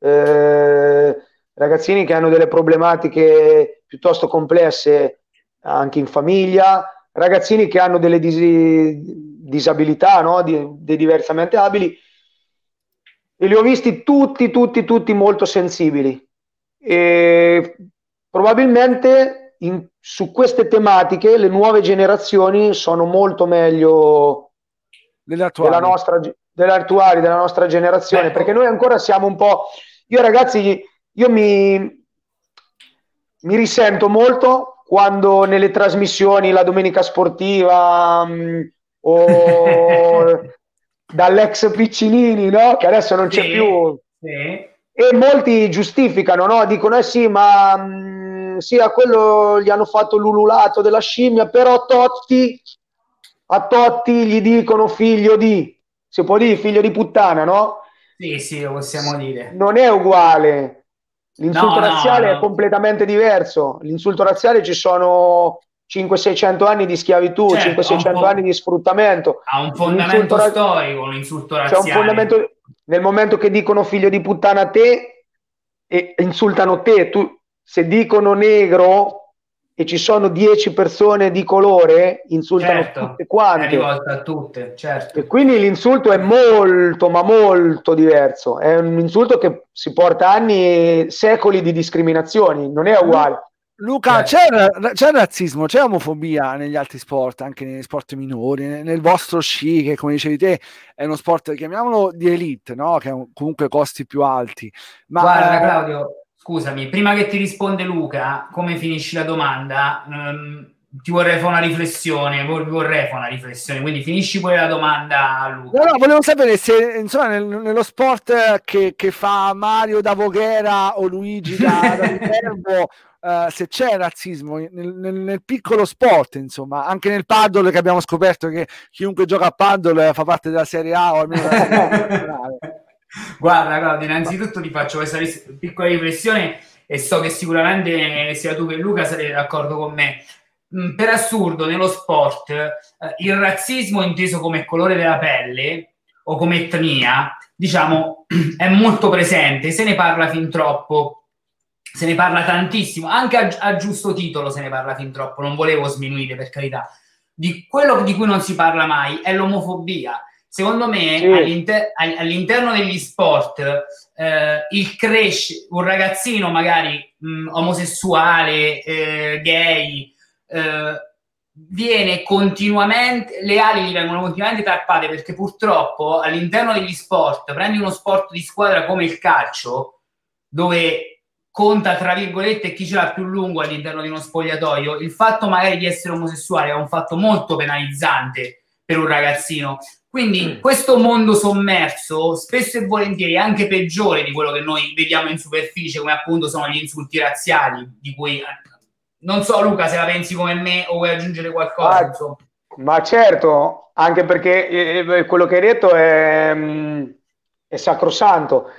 eh, ragazzini che hanno delle problematiche piuttosto complesse anche in famiglia, ragazzini che hanno delle disi- disabilità, no? Di- dei diversamente abili, e li ho visti tutti, tutti, tutti molto sensibili. E probabilmente in- su queste tematiche le nuove generazioni sono molto meglio. Della nostra, della attuali, della nostra generazione, Beh, perché noi ancora siamo un po'. Io, ragazzi, io mi, mi risento molto quando nelle trasmissioni, la domenica sportiva mh, o dall'ex Piccinini, no? Che adesso non c'è Sì, più. sì. E molti giustificano, no? Dicono, eh sì, ma mh, sì, a quello gli hanno fatto l'ululato della scimmia, però Totti, a Totti gli dicono figlio di, si può dire figlio di puttana, no? Sì, sì, lo possiamo dire. Non è uguale. L'insulto No, no, razziale no. è completamente diverso. L'insulto razziale ci sono 500-600 anni di schiavitù, Certo, 500-600 ha un po'- anni di sfruttamento. Ha un L'insulto fondamento ra- storico, un insulto c'è razziale. un fondamento nel momento che dicono figlio di puttana a te e insultano te, tu se dicono negro e ci sono 10 persone di colore, insultano Certo, tutte è quante. rivolta a tutte, certo. E quindi l'insulto è molto, ma molto diverso. È un insulto che si porta anni, secoli di discriminazioni, non è uguale. Luca, Certo. c'è, c'è razzismo, c'è omofobia negli altri sport, anche negli sport minori, nel, vostro sci, che come dicevi te è uno sport, chiamiamolo di elite, no? che ha un- comunque costi più alti. Ma Guarda Claudio, scusami, prima che ti risponde Luca, come finisci la domanda, ehm, ti vorrei fare una riflessione, vor- vorrei fare una riflessione, quindi finisci pure la domanda a Luca. No, no, volevo sapere se insomma, nel- nello sport che, che fa Mario da Voghera o Luigi da, da Viterbo, eh, se c'è razzismo nel, nel- nel piccolo sport, insomma, anche nel paddle che abbiamo scoperto che chiunque gioca a paddle fa parte della Serie A o almeno della Serie A Guarda Claudio, innanzitutto ti faccio questa ris- piccola riflessione e so che sicuramente sia tu che Luca sarete d'accordo con me. Mm, Per assurdo, nello sport, eh, il razzismo inteso come colore della pelle o come etnia, diciamo, è molto presente, se ne parla fin troppo, se ne parla tantissimo, anche a, a giusto titolo se ne parla fin troppo, non volevo sminuire per carità. Di quello di cui non si parla mai è l'omofobia. Secondo me Sì. all'inter- all- all'interno degli sport eh, il cresce un ragazzino magari mh, omosessuale, eh, gay, eh, viene continuamente, le ali gli vengono continuamente tappate perché purtroppo all'interno degli sport, prendi uno sport di squadra come il calcio, dove conta tra virgolette chi ce l'ha più lungo all'interno di uno spogliatoio, il fatto magari di essere omosessuale è un fatto molto penalizzante per un ragazzino. Quindi questo mondo sommerso spesso e volentieri è anche peggiore di quello che noi vediamo in superficie, come appunto sono gli insulti razziali, di cui non so Luca se la pensi come me o vuoi aggiungere qualcosa. Ah. Ma certo, anche perché eh, quello che hai detto è, mm, è sacrosanto.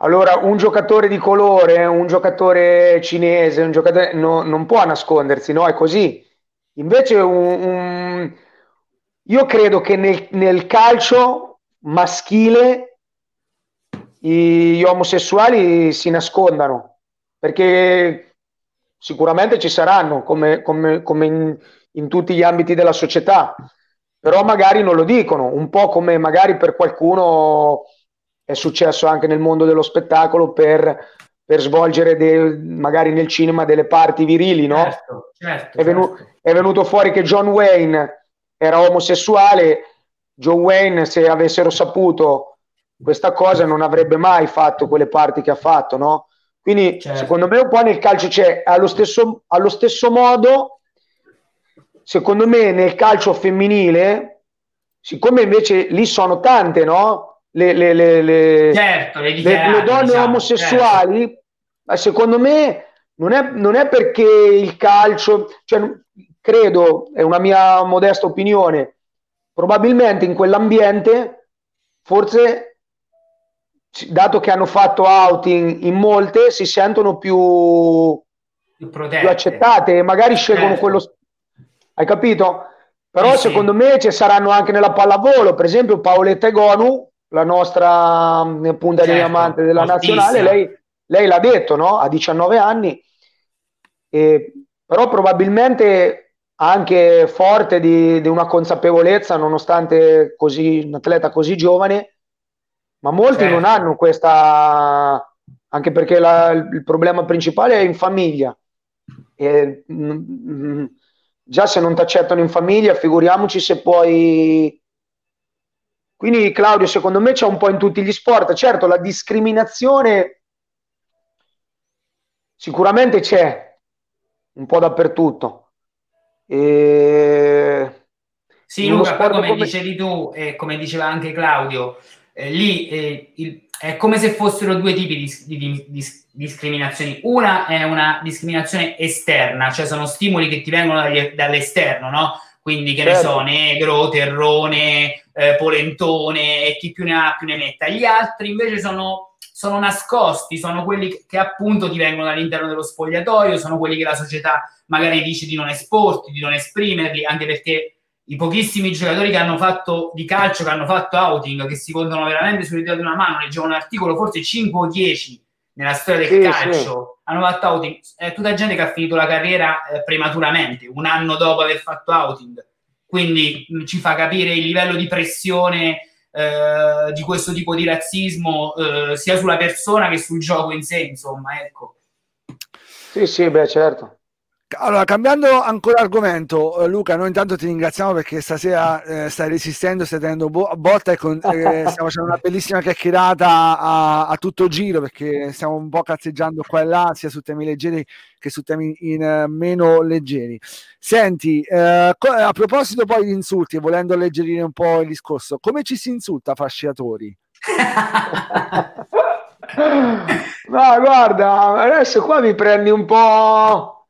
Allora, un giocatore di colore, un giocatore cinese, un giocatore no- non può nascondersi, no? È così. Invece, un- un- io credo che nel, nel calcio maschile gli omosessuali si nascondano perché sicuramente ci saranno, come, come- come in, in tutti gli ambiti della società, però magari non lo dicono, un po' come magari per qualcuno è successo anche nel mondo dello spettacolo per, per svolgere de- magari nel cinema delle parti virili, no? Certo, certo, È, venu- certo. è venuto fuori che John Wayne era omosessuale. John Wayne, se avessero saputo questa cosa non avrebbe mai fatto quelle parti che ha fatto, no? Quindi Certo. secondo me un po' nel calcio c'è allo stesso, allo stesso modo, secondo me nel calcio femminile, siccome invece lì sono tante, no? Le, le- le- le- Certo, donne diciamo, omosessuali, ma secondo me non è, non è perché il calcio, cioè, credo, è una mia modesta opinione, probabilmente in quell'ambiente, forse, dato che hanno fatto outing in molte, si sentono più, più accettate e magari scelgono Certo. quello. Hai capito? Però Sì, sì. secondo me ci saranno anche nella pallavolo, per esempio Paoletta Egonu, la nostra mh, punta di Certo, diamante della nazionale, lei, lei l'ha detto, no? A 19 anni, E- però probabilmente anche forte di, di una consapevolezza, nonostante così, un atleta così giovane, ma molti Certo. non hanno questa, anche perché la- il problema principale è in famiglia. E, mm, mm, già se non ti accettano in famiglia, figuriamoci se poi. Quindi, Claudio, secondo me c'è un po' in tutti gli sport. Certo, la discriminazione sicuramente c'è un po' dappertutto. E... Sì, Luca, come, come- dicevi tu e come diceva anche Claudio, eh, lì eh, il- è come se fossero due tipi di, di- di- di discriminazioni. Una è una discriminazione esterna, cioè sono stimoli che ti vengono dagli- dall'esterno, no? Quindi che ne Certo. so, negro, terrone, eh, polentone e chi più ne ha più ne metta. Gli altri invece sono, sono nascosti, sono quelli che, appunto ti vengono all'interno dello spogliatoio, sono quelli che la società magari dice di non esporti, di non esprimerli, anche perché i pochissimi giocatori che hanno fatto di calcio, che hanno fatto outing, che si contano veramente sulle dita di una mano, leggevo un articolo, forse 5 o 10 nella storia del Sì, calcio, hanno fatto outing. È tutta gente che ha finito la carriera eh, prematuramente, un anno dopo aver fatto outing. Quindi mh, ci fa capire il livello di pressione eh, di questo tipo di razzismo, eh, sia sulla persona che sul gioco in sé, insomma, ecco. Sì, sì, beh, certo. Allora, cambiando ancora argomento, eh, Luca, noi intanto ti ringraziamo perché stasera eh, stai resistendo, stai tenendo bo- botta e con- eh, stiamo facendo una bellissima chiacchierata a, a tutto giro perché stiamo un po' cazzeggiando qua e là, sia su temi leggeri che su temi in, eh, meno leggeri. Senti, co- a proposito poi di insulti, volendo alleggerire un po' il discorso, come ci si insulta fasciatori? Ma guarda, adesso qua mi prendi un po'.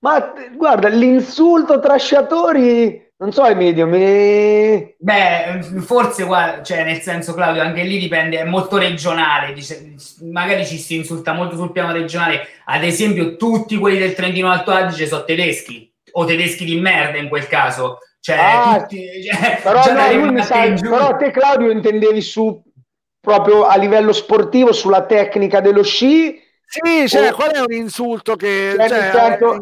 Ma guarda, l'insulto trasciatori, non so, Emilio, mi... Beh, forse, guarda, cioè, nel senso, Claudio, anche lì dipende, è molto regionale. dice- magari ci si insulta molto sul piano regionale. Ad esempio, tutti quelli del Trentino Alto Adige sono tedeschi, o tedeschi di merda in quel caso. Cioè, Ah, tutti, cioè, Però, no, dai lui mi rimasti sa- in giù. però te, Claudio, intendevi su proprio a livello sportivo sulla tecnica dello sci. Sì, cioè, Oh. qual è un insulto che Cioè, cioè,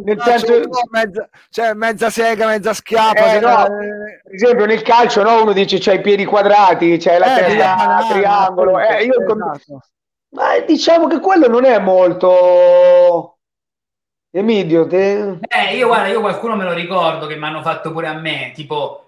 nel senso- in nel po' mezza, cioè, mezza sega, mezza schiappa. Eh, no, eh, per esempio nel calcio no, uno dice c'hai i piedi quadrati, c'hai la eh, testa a triangolo. Eh, io esatto. Ma diciamo che quello non è molto. Emilio, te... Eh, io guarda, io qualcuno me lo ricordo che mi hanno fatto pure a me, tipo,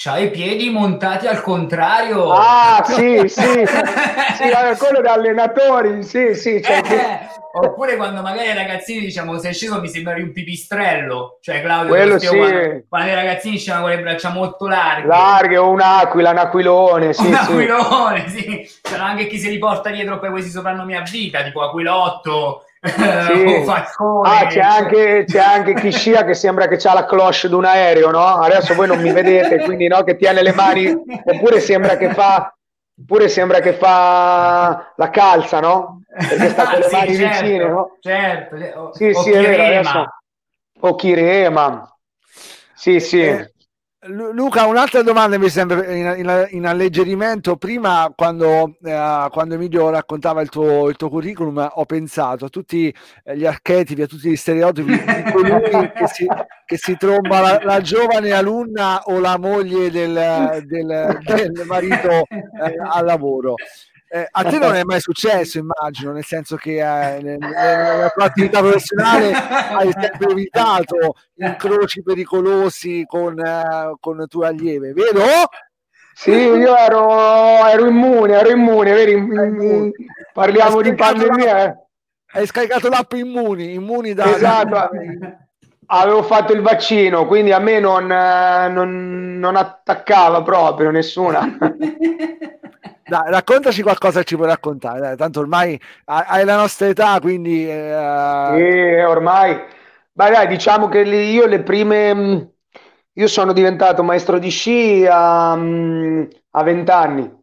c'hai i piedi montati al contrario. Ah, sì, sì, sì, quello da allenatori, sì, sì, cioè, Eh, oppure quando magari ai ragazzini diciamo sei sceso mi sembravi un pipistrello cioè Claudio Quello sì. quando, quando i ragazzini scendevano con le braccia molto larghe larghe o un'aquila, un aquilone, sì, un sì. aquilone sì. c'è anche chi si riporta dietro poi questi soprannomi a vita tipo aquilotto Sì. Ah, c'è anche, c'è anche chi scia che sembra che c'ha la cloche di un aereo, no? Adesso voi non mi vedete, quindi no, che tiene le mani, oppure sembra che fa, oppure sembra che fa la calza, no? Perché sta con le Sì, mani certo, vicine, no? certo o, Sì, o sì, è vero, adesso. O chi rema. Sì, sì. Lu- Luca, un'altra domanda mi sembra in, in- in alleggerimento. Prima, quando, eh, quando Emilio raccontava il tuo, il tuo curriculum, ho pensato a tutti eh, gli archetipi, a tutti gli stereotipi di colui che si, che si tromba la, la giovane alunna o la moglie del, del- del marito eh, al lavoro. Eh, a te non è mai successo, immagino, nel senso che eh, nel- nella tua attività professionale hai sempre evitato incroci pericolosi con, eh, con tue allieve, vero? Sì, io ero, ero immune, ero immune, vedi? Mm, Parliamo di pandemia. eh. Hai scaricato l'app Immuni, Immuni da... Esatto. Avevo fatto il vaccino, quindi a me non, eh, non- non attaccava proprio nessuna. Dai, raccontaci qualcosa che ci puoi raccontare, dai, tanto ormai hai la nostra età, quindi... eh, Sì, ormai, ma dai, diciamo che io le prime, mh, io sono diventato maestro di sci a, mh, a 20 anni.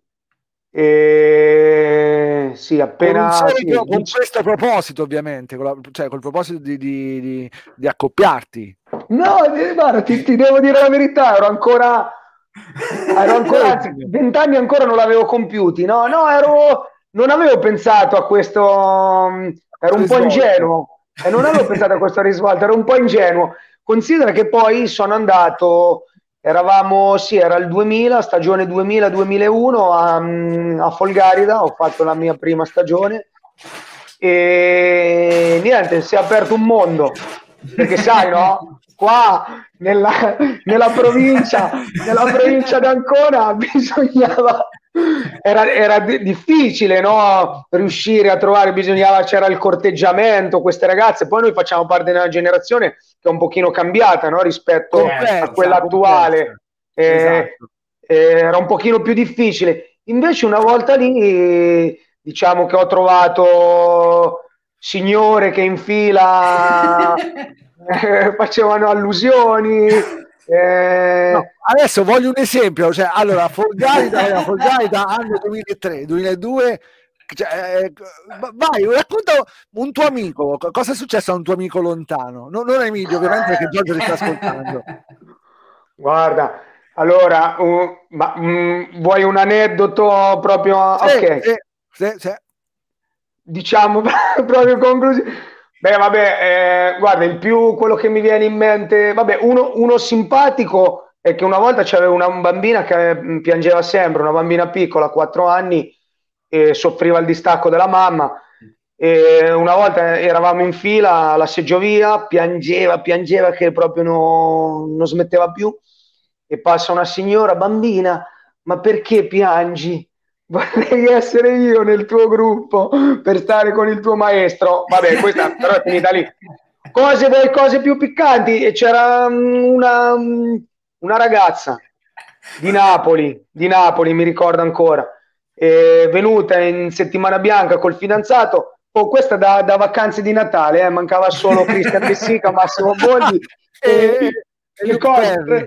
E sì, con, appena solo- sì, con questo proposito, ovviamente, con la- cioè col proposito di, di- di- di accoppiarti. No, eh, guarda, ti, ti devo dire la verità, ero ancora, ero ancora, anzi, 20 anni ancora non l'avevo compiuti, no, no, ero, non avevo pensato a questo, mh, ero un po' ingenuo, e non avevo pensato a questo risvolto, ero un po' ingenuo. Considera che poi sono andato, eravamo, sì, era il 2000, stagione 2000-2001 a, mh, a Folgarida, ho fatto la mia prima stagione e niente, si è aperto un mondo, perché sai, no? Qua nella, nella provincia, nella provincia d'Ancona bisognava, era, era di- difficile, no? Riuscire a trovare, bisognava, c'era il corteggiamento, queste ragazze, poi noi facciamo parte di una generazione che è un pochino cambiata, no? Rispetto Complessa, a quella attuale. Eh, Esatto. eh, era un pochino più difficile. Invece una volta lì, eh, diciamo che ho trovato signore che in fila eh, facevano allusioni. eh, No, adesso voglio un esempio, cioè, allora, Folgarida, Folgarida anno 2003, 2002, cioè, eh, vai, racconta un tuo amico, co- cosa è successo a un tuo amico lontano? No- non Emilio, ovviamente, perché Giorgio ti sta ascoltando. Guarda, allora, uh, ma, mm, vuoi un aneddoto proprio? Sì, ok, sì, sì, sì. diciamo proprio conclusione. Beh, vabbè, eh, guarda, il più quello che mi viene in mente, vabbè, uno, uno simpatico è che una volta c'aveva una bambina che mm, piangeva sempre, una bambina piccola, 4 anni, e soffriva il distacco della mamma. E una volta eravamo in fila alla seggiovia, piangeva, piangeva che proprio no- non smetteva più. E passa una signora, bambina, ma perché piangi? Vorrei essere io nel tuo gruppo per stare con il tuo maestro. Vabbè, questa però è finita lì. Cose, vuoi cose più piccanti? E c'era mm, una, mm, una ragazza di Napoli, di Napoli, mi ricordo ancora, è venuta in settimana bianca col fidanzato. Oh, questa da, da vacanze di Natale, eh, mancava solo Cristian De Sica, Massimo Boldi e, E- e Luke cose. Perry.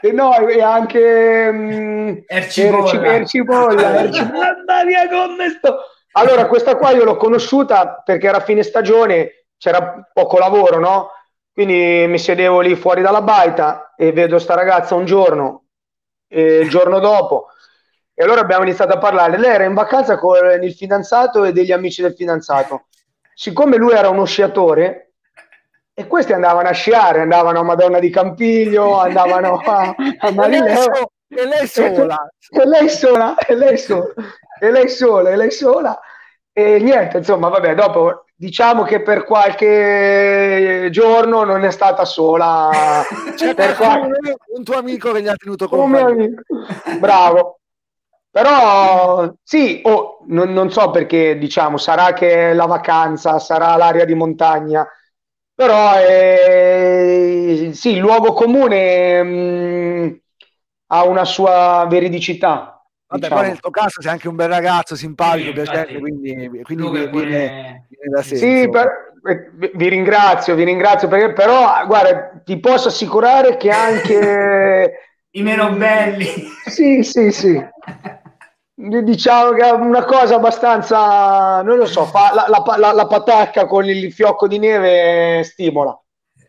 E no, e anche mm, Ercipolla. Erci- Ercipolla, Ercipolla. Mamma mia, come sto? Allora, questa qua io l'ho conosciuta perché era fine stagione, c'era poco lavoro, no? Quindi mi sedevo lì fuori dalla baita e vedo sta ragazza un giorno, e il giorno dopo, e allora abbiamo iniziato a parlare. Lei era in vacanza con il fidanzato e degli amici del fidanzato. Siccome lui era uno sciatore, e questi andavano a sciare, andavano a Madonna di Campiglio, andavano a, a E so- e lei sola. E lei sola, e lei sola, e lei sola, e lei sola. E niente, insomma, vabbè, dopo diciamo che per qualche giorno non è stata sola. C'è per qualcuno, qualche... un tuo amico che gli ha tenuto compagnia. amico. Bravo. Però sì, oh, non, non so perché, diciamo, sarà che è la vacanza, sarà l'aria di montagna, però eh, sì, il luogo comune mh, ha una sua veridicità. Vabbè, diciamo. poi nel tuo caso sei anche un bel ragazzo, simpatico, Sì, piacente, infatti. quindi, quindi viene, viene da sé. Sì, per- eh, vi- vi ringrazio, vi ringrazio perché però, guarda, ti posso assicurare che anche I meno belli. Sì, sì, sì. Diciamo che è una cosa abbastanza, non lo so, fa la, la, la- la patacca con il fiocco di neve stimola.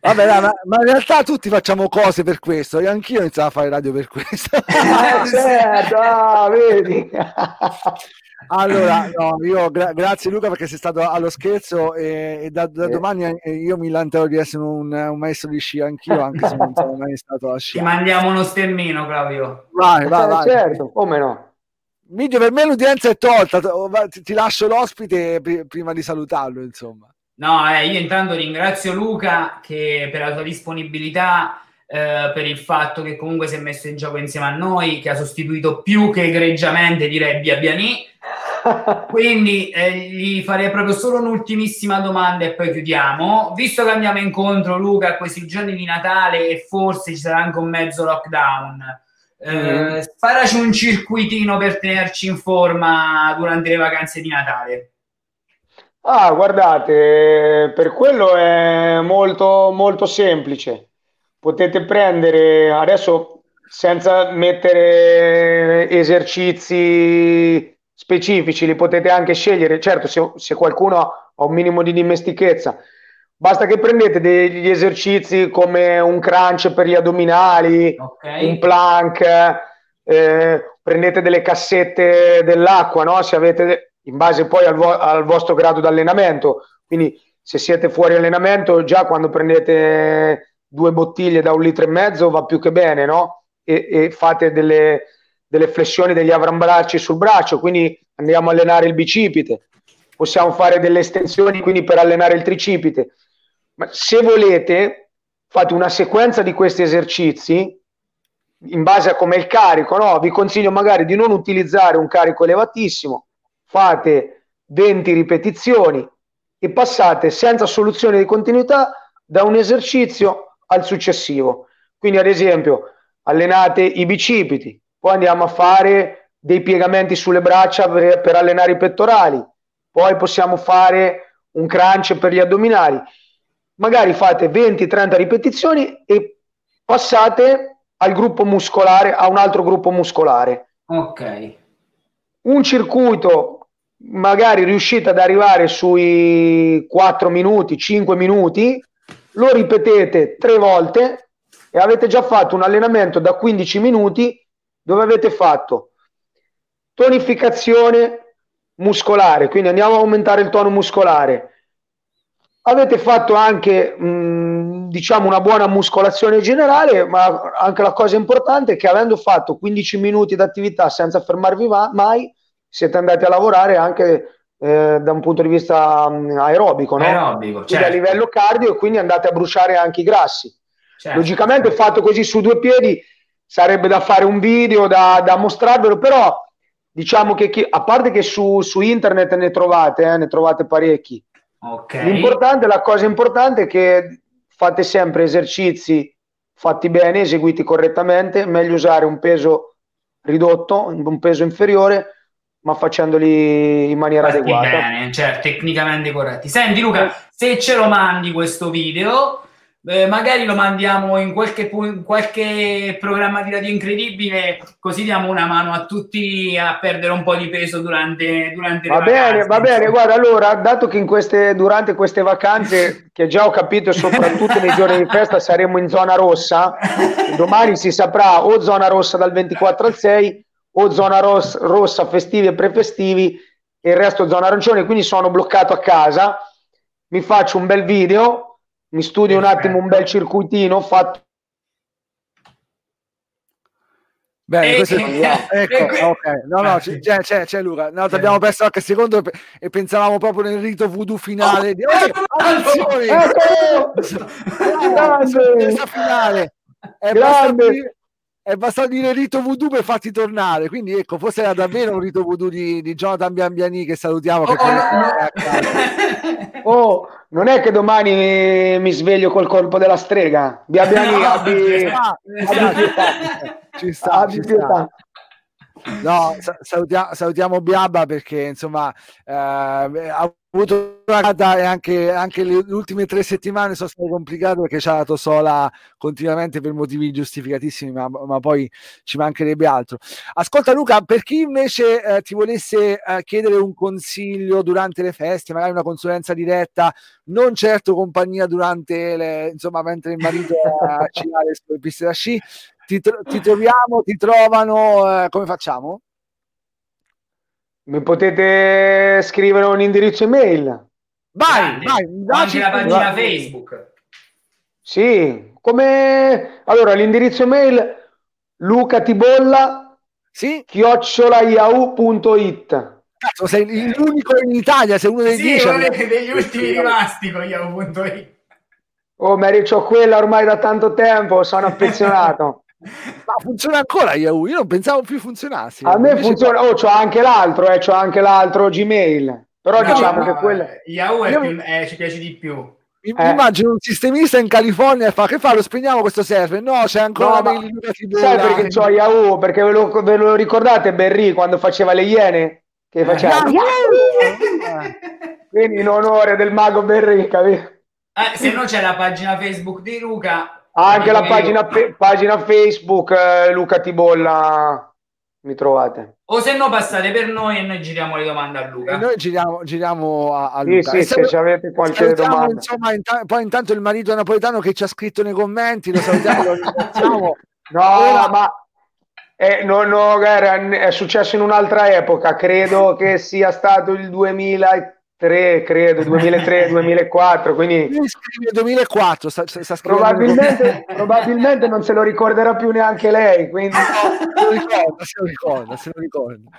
Vabbè, dai, ma, ma in realtà tutti facciamo cose per questo. Io anch'io ho iniziato a fare radio per questo. Eh, certo, ah, vedi. Allora, no, io gra- grazie Luca perché sei stato allo scherzo e, e da, da Eh. domani eh, io mi lanterò di essere un, un maestro di sci anch'io, anche se non sono mai stato a Ti sci. mandiamo uno stemmino, Claudio. Vai, vai, Eh, vai. certo, come no? Midio, per me l'udienza è tolta, ti, ti lascio l'ospite pri- prima di salutarlo, insomma. No, eh, io intanto ringrazio Luca che per la sua disponibilità eh, per il fatto che comunque si è messo in gioco insieme a noi, che ha sostituito più che egregiamente direi Biabiani. Quindi eh, gli farei proprio solo un'ultimissima domanda e poi chiudiamo. Visto che andiamo incontro, Luca, a questi giorni di Natale e forse ci sarà anche un mezzo lockdown, eh, Mm. sparaci un circuitino per tenerci in forma durante le vacanze di Natale. Ah, guardate, per quello è molto, molto semplice. Potete prendere adesso senza mettere esercizi specifici, li potete anche scegliere. Certo, se, se qualcuno ha un minimo di dimestichezza, basta che prendete degli esercizi come un crunch per gli addominali, Ok? un plank, eh, prendete delle cassette dell'acqua, no? Se avete, in base poi al, vo- al vostro grado di allenamento, quindi se siete fuori allenamento, già quando prendete due bottiglie da un litro e mezzo va più che bene, no? E, e fate delle, delle flessioni degli avrambracci sul braccio, quindi andiamo a allenare il bicipite. Possiamo fare delle estensioni, quindi per allenare il tricipite. Ma se volete, fate una sequenza di questi esercizi in base a come il carico, no? Vi consiglio magari di non utilizzare un carico elevatissimo, fate 20 ripetizioni e passate senza soluzione di continuità da un esercizio al successivo. Quindi, ad esempio, allenate i bicipiti, poi andiamo a fare dei piegamenti sulle braccia per, per allenare i pettorali, poi possiamo fare un crunch per gli addominali. Magari fate 20-30 ripetizioni e passate al gruppo muscolare, a un altro gruppo muscolare. Ok. Un circuito, magari riuscite ad arrivare sui 4 minuti, 5 minuti, lo ripetete tre volte e avete già fatto un allenamento da 15 minuti dove avete fatto tonificazione muscolare, quindi andiamo a aumentare il tono muscolare. Avete fatto anche, mh, diciamo, una buona muscolazione generale, ma anche la cosa importante è che avendo fatto 15 minuti di attività senza fermarvi mai, siete andati a lavorare anche eh, da un punto di vista mh, aerobico, no? Aerobico, Quindi a certo. livello cardio, e quindi andate a bruciare anche i grassi. certo. Logicamente fatto così su due piedi sarebbe da fare un video, da, da mostrarvelo, però diciamo che chi- a parte che su, su internet ne trovate, eh, ne trovate parecchi. Ok. L'importante, la cosa importante è che fate sempre esercizi fatti bene, eseguiti correttamente, meglio usare un peso ridotto, un peso inferiore, ma facendoli in maniera Fatti adeguata. bene, cioè tecnicamente corretti. Senti Luca, Eh. se ce lo mandi questo video, eh, magari lo mandiamo in qualche, in qualche programma di radio incredibile, così diamo una mano a tutti a perdere un po' di peso durante, durante le Va bene, vacanze, va bene, guarda, allora, dato che in queste, durante queste vacanze, che già ho capito, soprattutto nei giorni di festa, saremo in zona rossa, domani si saprà o zona rossa dal 24 al 6 o zona ros- rossa festivi e prefestivi e il resto zona arancione, quindi sono bloccato a casa, mi faccio un bel video, mi studio un attimo un bel circuitino fatto Bene, E- questo è- e- ecco, e que- ok. No, no, c'è, c'è, c'è, Luca. No, ti Eh. abbiamo perso qualche secondo e, pensavamo proprio nel rito voodoo finale. di- Oh, Eh, ecco! Ecco! Finale. È Grande! È bastato dire rito voodoo per farti tornare. Quindi ecco, forse era davvero un rito voodoo di, di Jonathan Biambiani che salutiamo. Oh, casa. Oh, non è che domani mi, sveglio col colpo della strega. Biabiani, No, abbi, Ah, abbi pietà. ci sta, Abbi ci sta. No, sa- salutia- salutiamo Biabba perché insomma eh, ha avuto una data e anche, anche le ultime tre settimane sono state complicate perché ci ha dato sola continuamente per motivi giustificatissimi, ma, ma poi ci mancherebbe altro. Ascolta Luca, per chi invece eh, ti volesse eh, chiedere un consiglio durante le feste, magari una consulenza diretta, non certo compagnia durante le, insomma, mentre il marito è a sciare sulle piste da sci, ti, tro- ti troviamo, ti trovano, eh, come facciamo? Mi potete scrivere un indirizzo email? Vai, Grande. vai, anche la pagina Facebook. Sì, come allora l'indirizzo email lucatibolla Sì, chiocciolayahoo.it cazzo, sei l'unico in Italia, sei uno dei Sì, dieci. uno degli ultimi rimasti con Yahoo.it. Oh, Mary, c'ho quella ormai da tanto tempo, sono affezionato. Ma funziona ancora Yahoo? Io non pensavo più funzionassi. A me funziona, oh, c'ho anche l'altro, eh, c'ho anche l'altro Gmail. Però No, diciamo no, che quella... Yahoo è Io- più- eh, ci piace di più. Mi, Eh. immagino un sistemista in California e fa che fa? Lo spegniamo questo server? No, c'è ancora No, ma mail Tibola. sai perché c'ho Yahoo? Perché ve lo, ve lo ricordate Berry quando faceva le iene? Che faceva... Ah, Quindi in onore del mago Berry, capito? Eh, se no c'è la pagina Facebook di Luca. Anche la pagina, pagina Facebook eh, Luca Tibolla mi trovate. O se no passate per noi e noi giriamo le domande a E Luca. noi giriamo, giriamo a, a Sì, Luca. sì, E se salu- ci avete qualche domanda. Insomma, inta- poi intanto il marito napoletano che ci ha scritto nei commenti, lo salutiamo, lo ringraziamo. No, Ora- ma eh, no, no, era- è successo in un'altra epoca, credo che sia stato il 2003, credo, 2003-2004, quindi Lui scrive 2004, sta, sta probabilmente, probabilmente non se lo ricorderà più neanche lei, quindi se lo ricorda, se lo ricorda, se lo ricorda.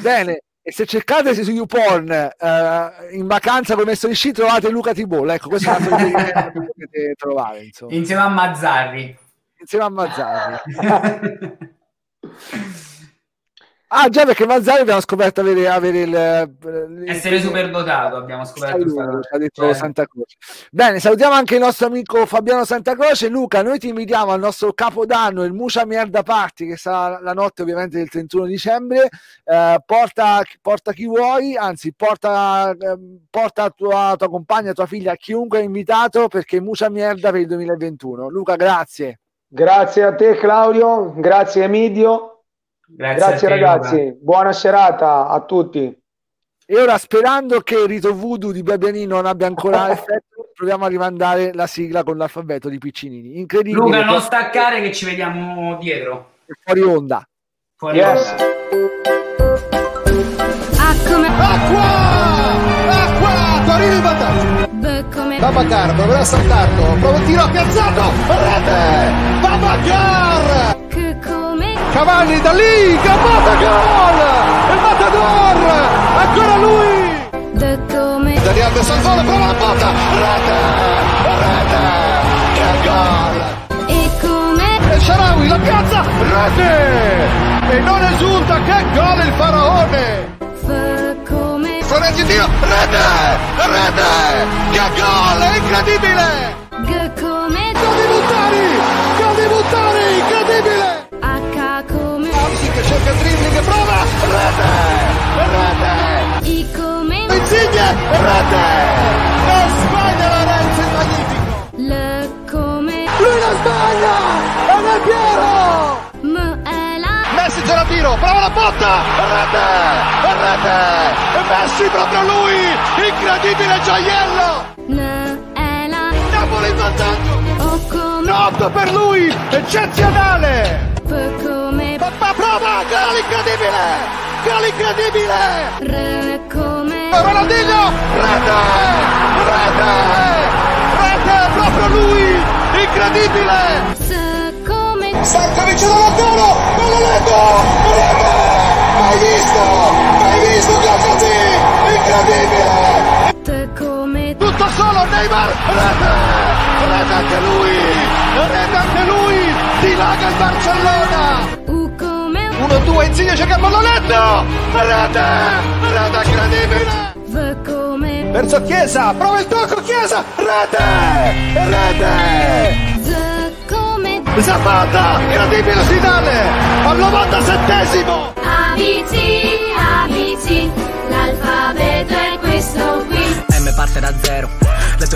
Bene, e se cercate su YouPorn eh, in vacanza come messo di sci trovate Luca Tibolla, ecco, questo è un altro che potete trovare, insomma, Insieme a Mazzarri. insieme a Mazzarri. Ah già, perché Mazzarri abbiamo scoperto avere, avere il... Essere super dotato, abbiamo scoperto. Ci ha detto Cioè, Santa Croce. Bene, salutiamo anche il nostro amico Fabiano Santa Croce. Luca, noi ti invitiamo al nostro capodanno, il Mucia Merda Party, che sarà la notte ovviamente del 31 dicembre. Eh, porta, porta chi vuoi, anzi, porta, eh, porta tua, tua compagna, tua figlia, chiunque è invitato, perché Mucia Merda per il 2021. Luca, grazie. grazie a te Claudio, grazie Emidio, Grazie, grazie a ragazzi, Luca. buona serata a tutti. E ora, sperando che il rito voodoo di Babiani non abbia ancora effetto, proviamo a rimandare la sigla con l'alfabeto di Piccinini. Incredibile. Luca, non staccare che ci vediamo dietro. fuori onda. Fuori Yes. onda. A come Acqua! Acqua! Torino in vantaggio. Come Babacar proverà a saltarlo. Prova il tiro ha piazzato. Rete! Babacar! Cavalli da lì. Gambata gol! Il Matador! Ancora lui! Daniel De Salvolo prova la botta. Rete! Rete! Che gol! E come E Sharawi la piazza. Rete! E non esulta. Che gol il faraone! F come Florenzi in tiro. Rete! Rete! Che gol! È incredibile! Che cerca il dribbling prova! Rete! Rete! I come Insigne! Rete! Non sbaglia Lorenzo il magnifico! L come Lui non sbaglia! È Del Piero! M è la Messi c'è la tiro, prova la botta! Rete! Rete! E Messi proprio lui! Incredibile gioiello! N è la Napoli in vantaggio! O come Notte per lui! Eccezionale! Come Papà prova! Gol incredibile! Gol incredibile! Come Ronaldinho! Rete! Rete! Rete! Proprio lui! Incredibile! Come Stankovic dall'angolo! Benedetto! Rete! Hai visto? Hai visto che così? Incredibile! Solo Neymar! Rete! Rete anche lui! Rete anche lui! Dilaga il Barcellona! U come 1-2 Insigne cerca il pallonetto! Rete! Rete incredibile! Verso Chiesa, prova il tocco Chiesa, rete, rete, Zapata, incredibile Zidane, al 97esimo, ABC ABC l'alfabeto è questo qui M parte da zero, le tue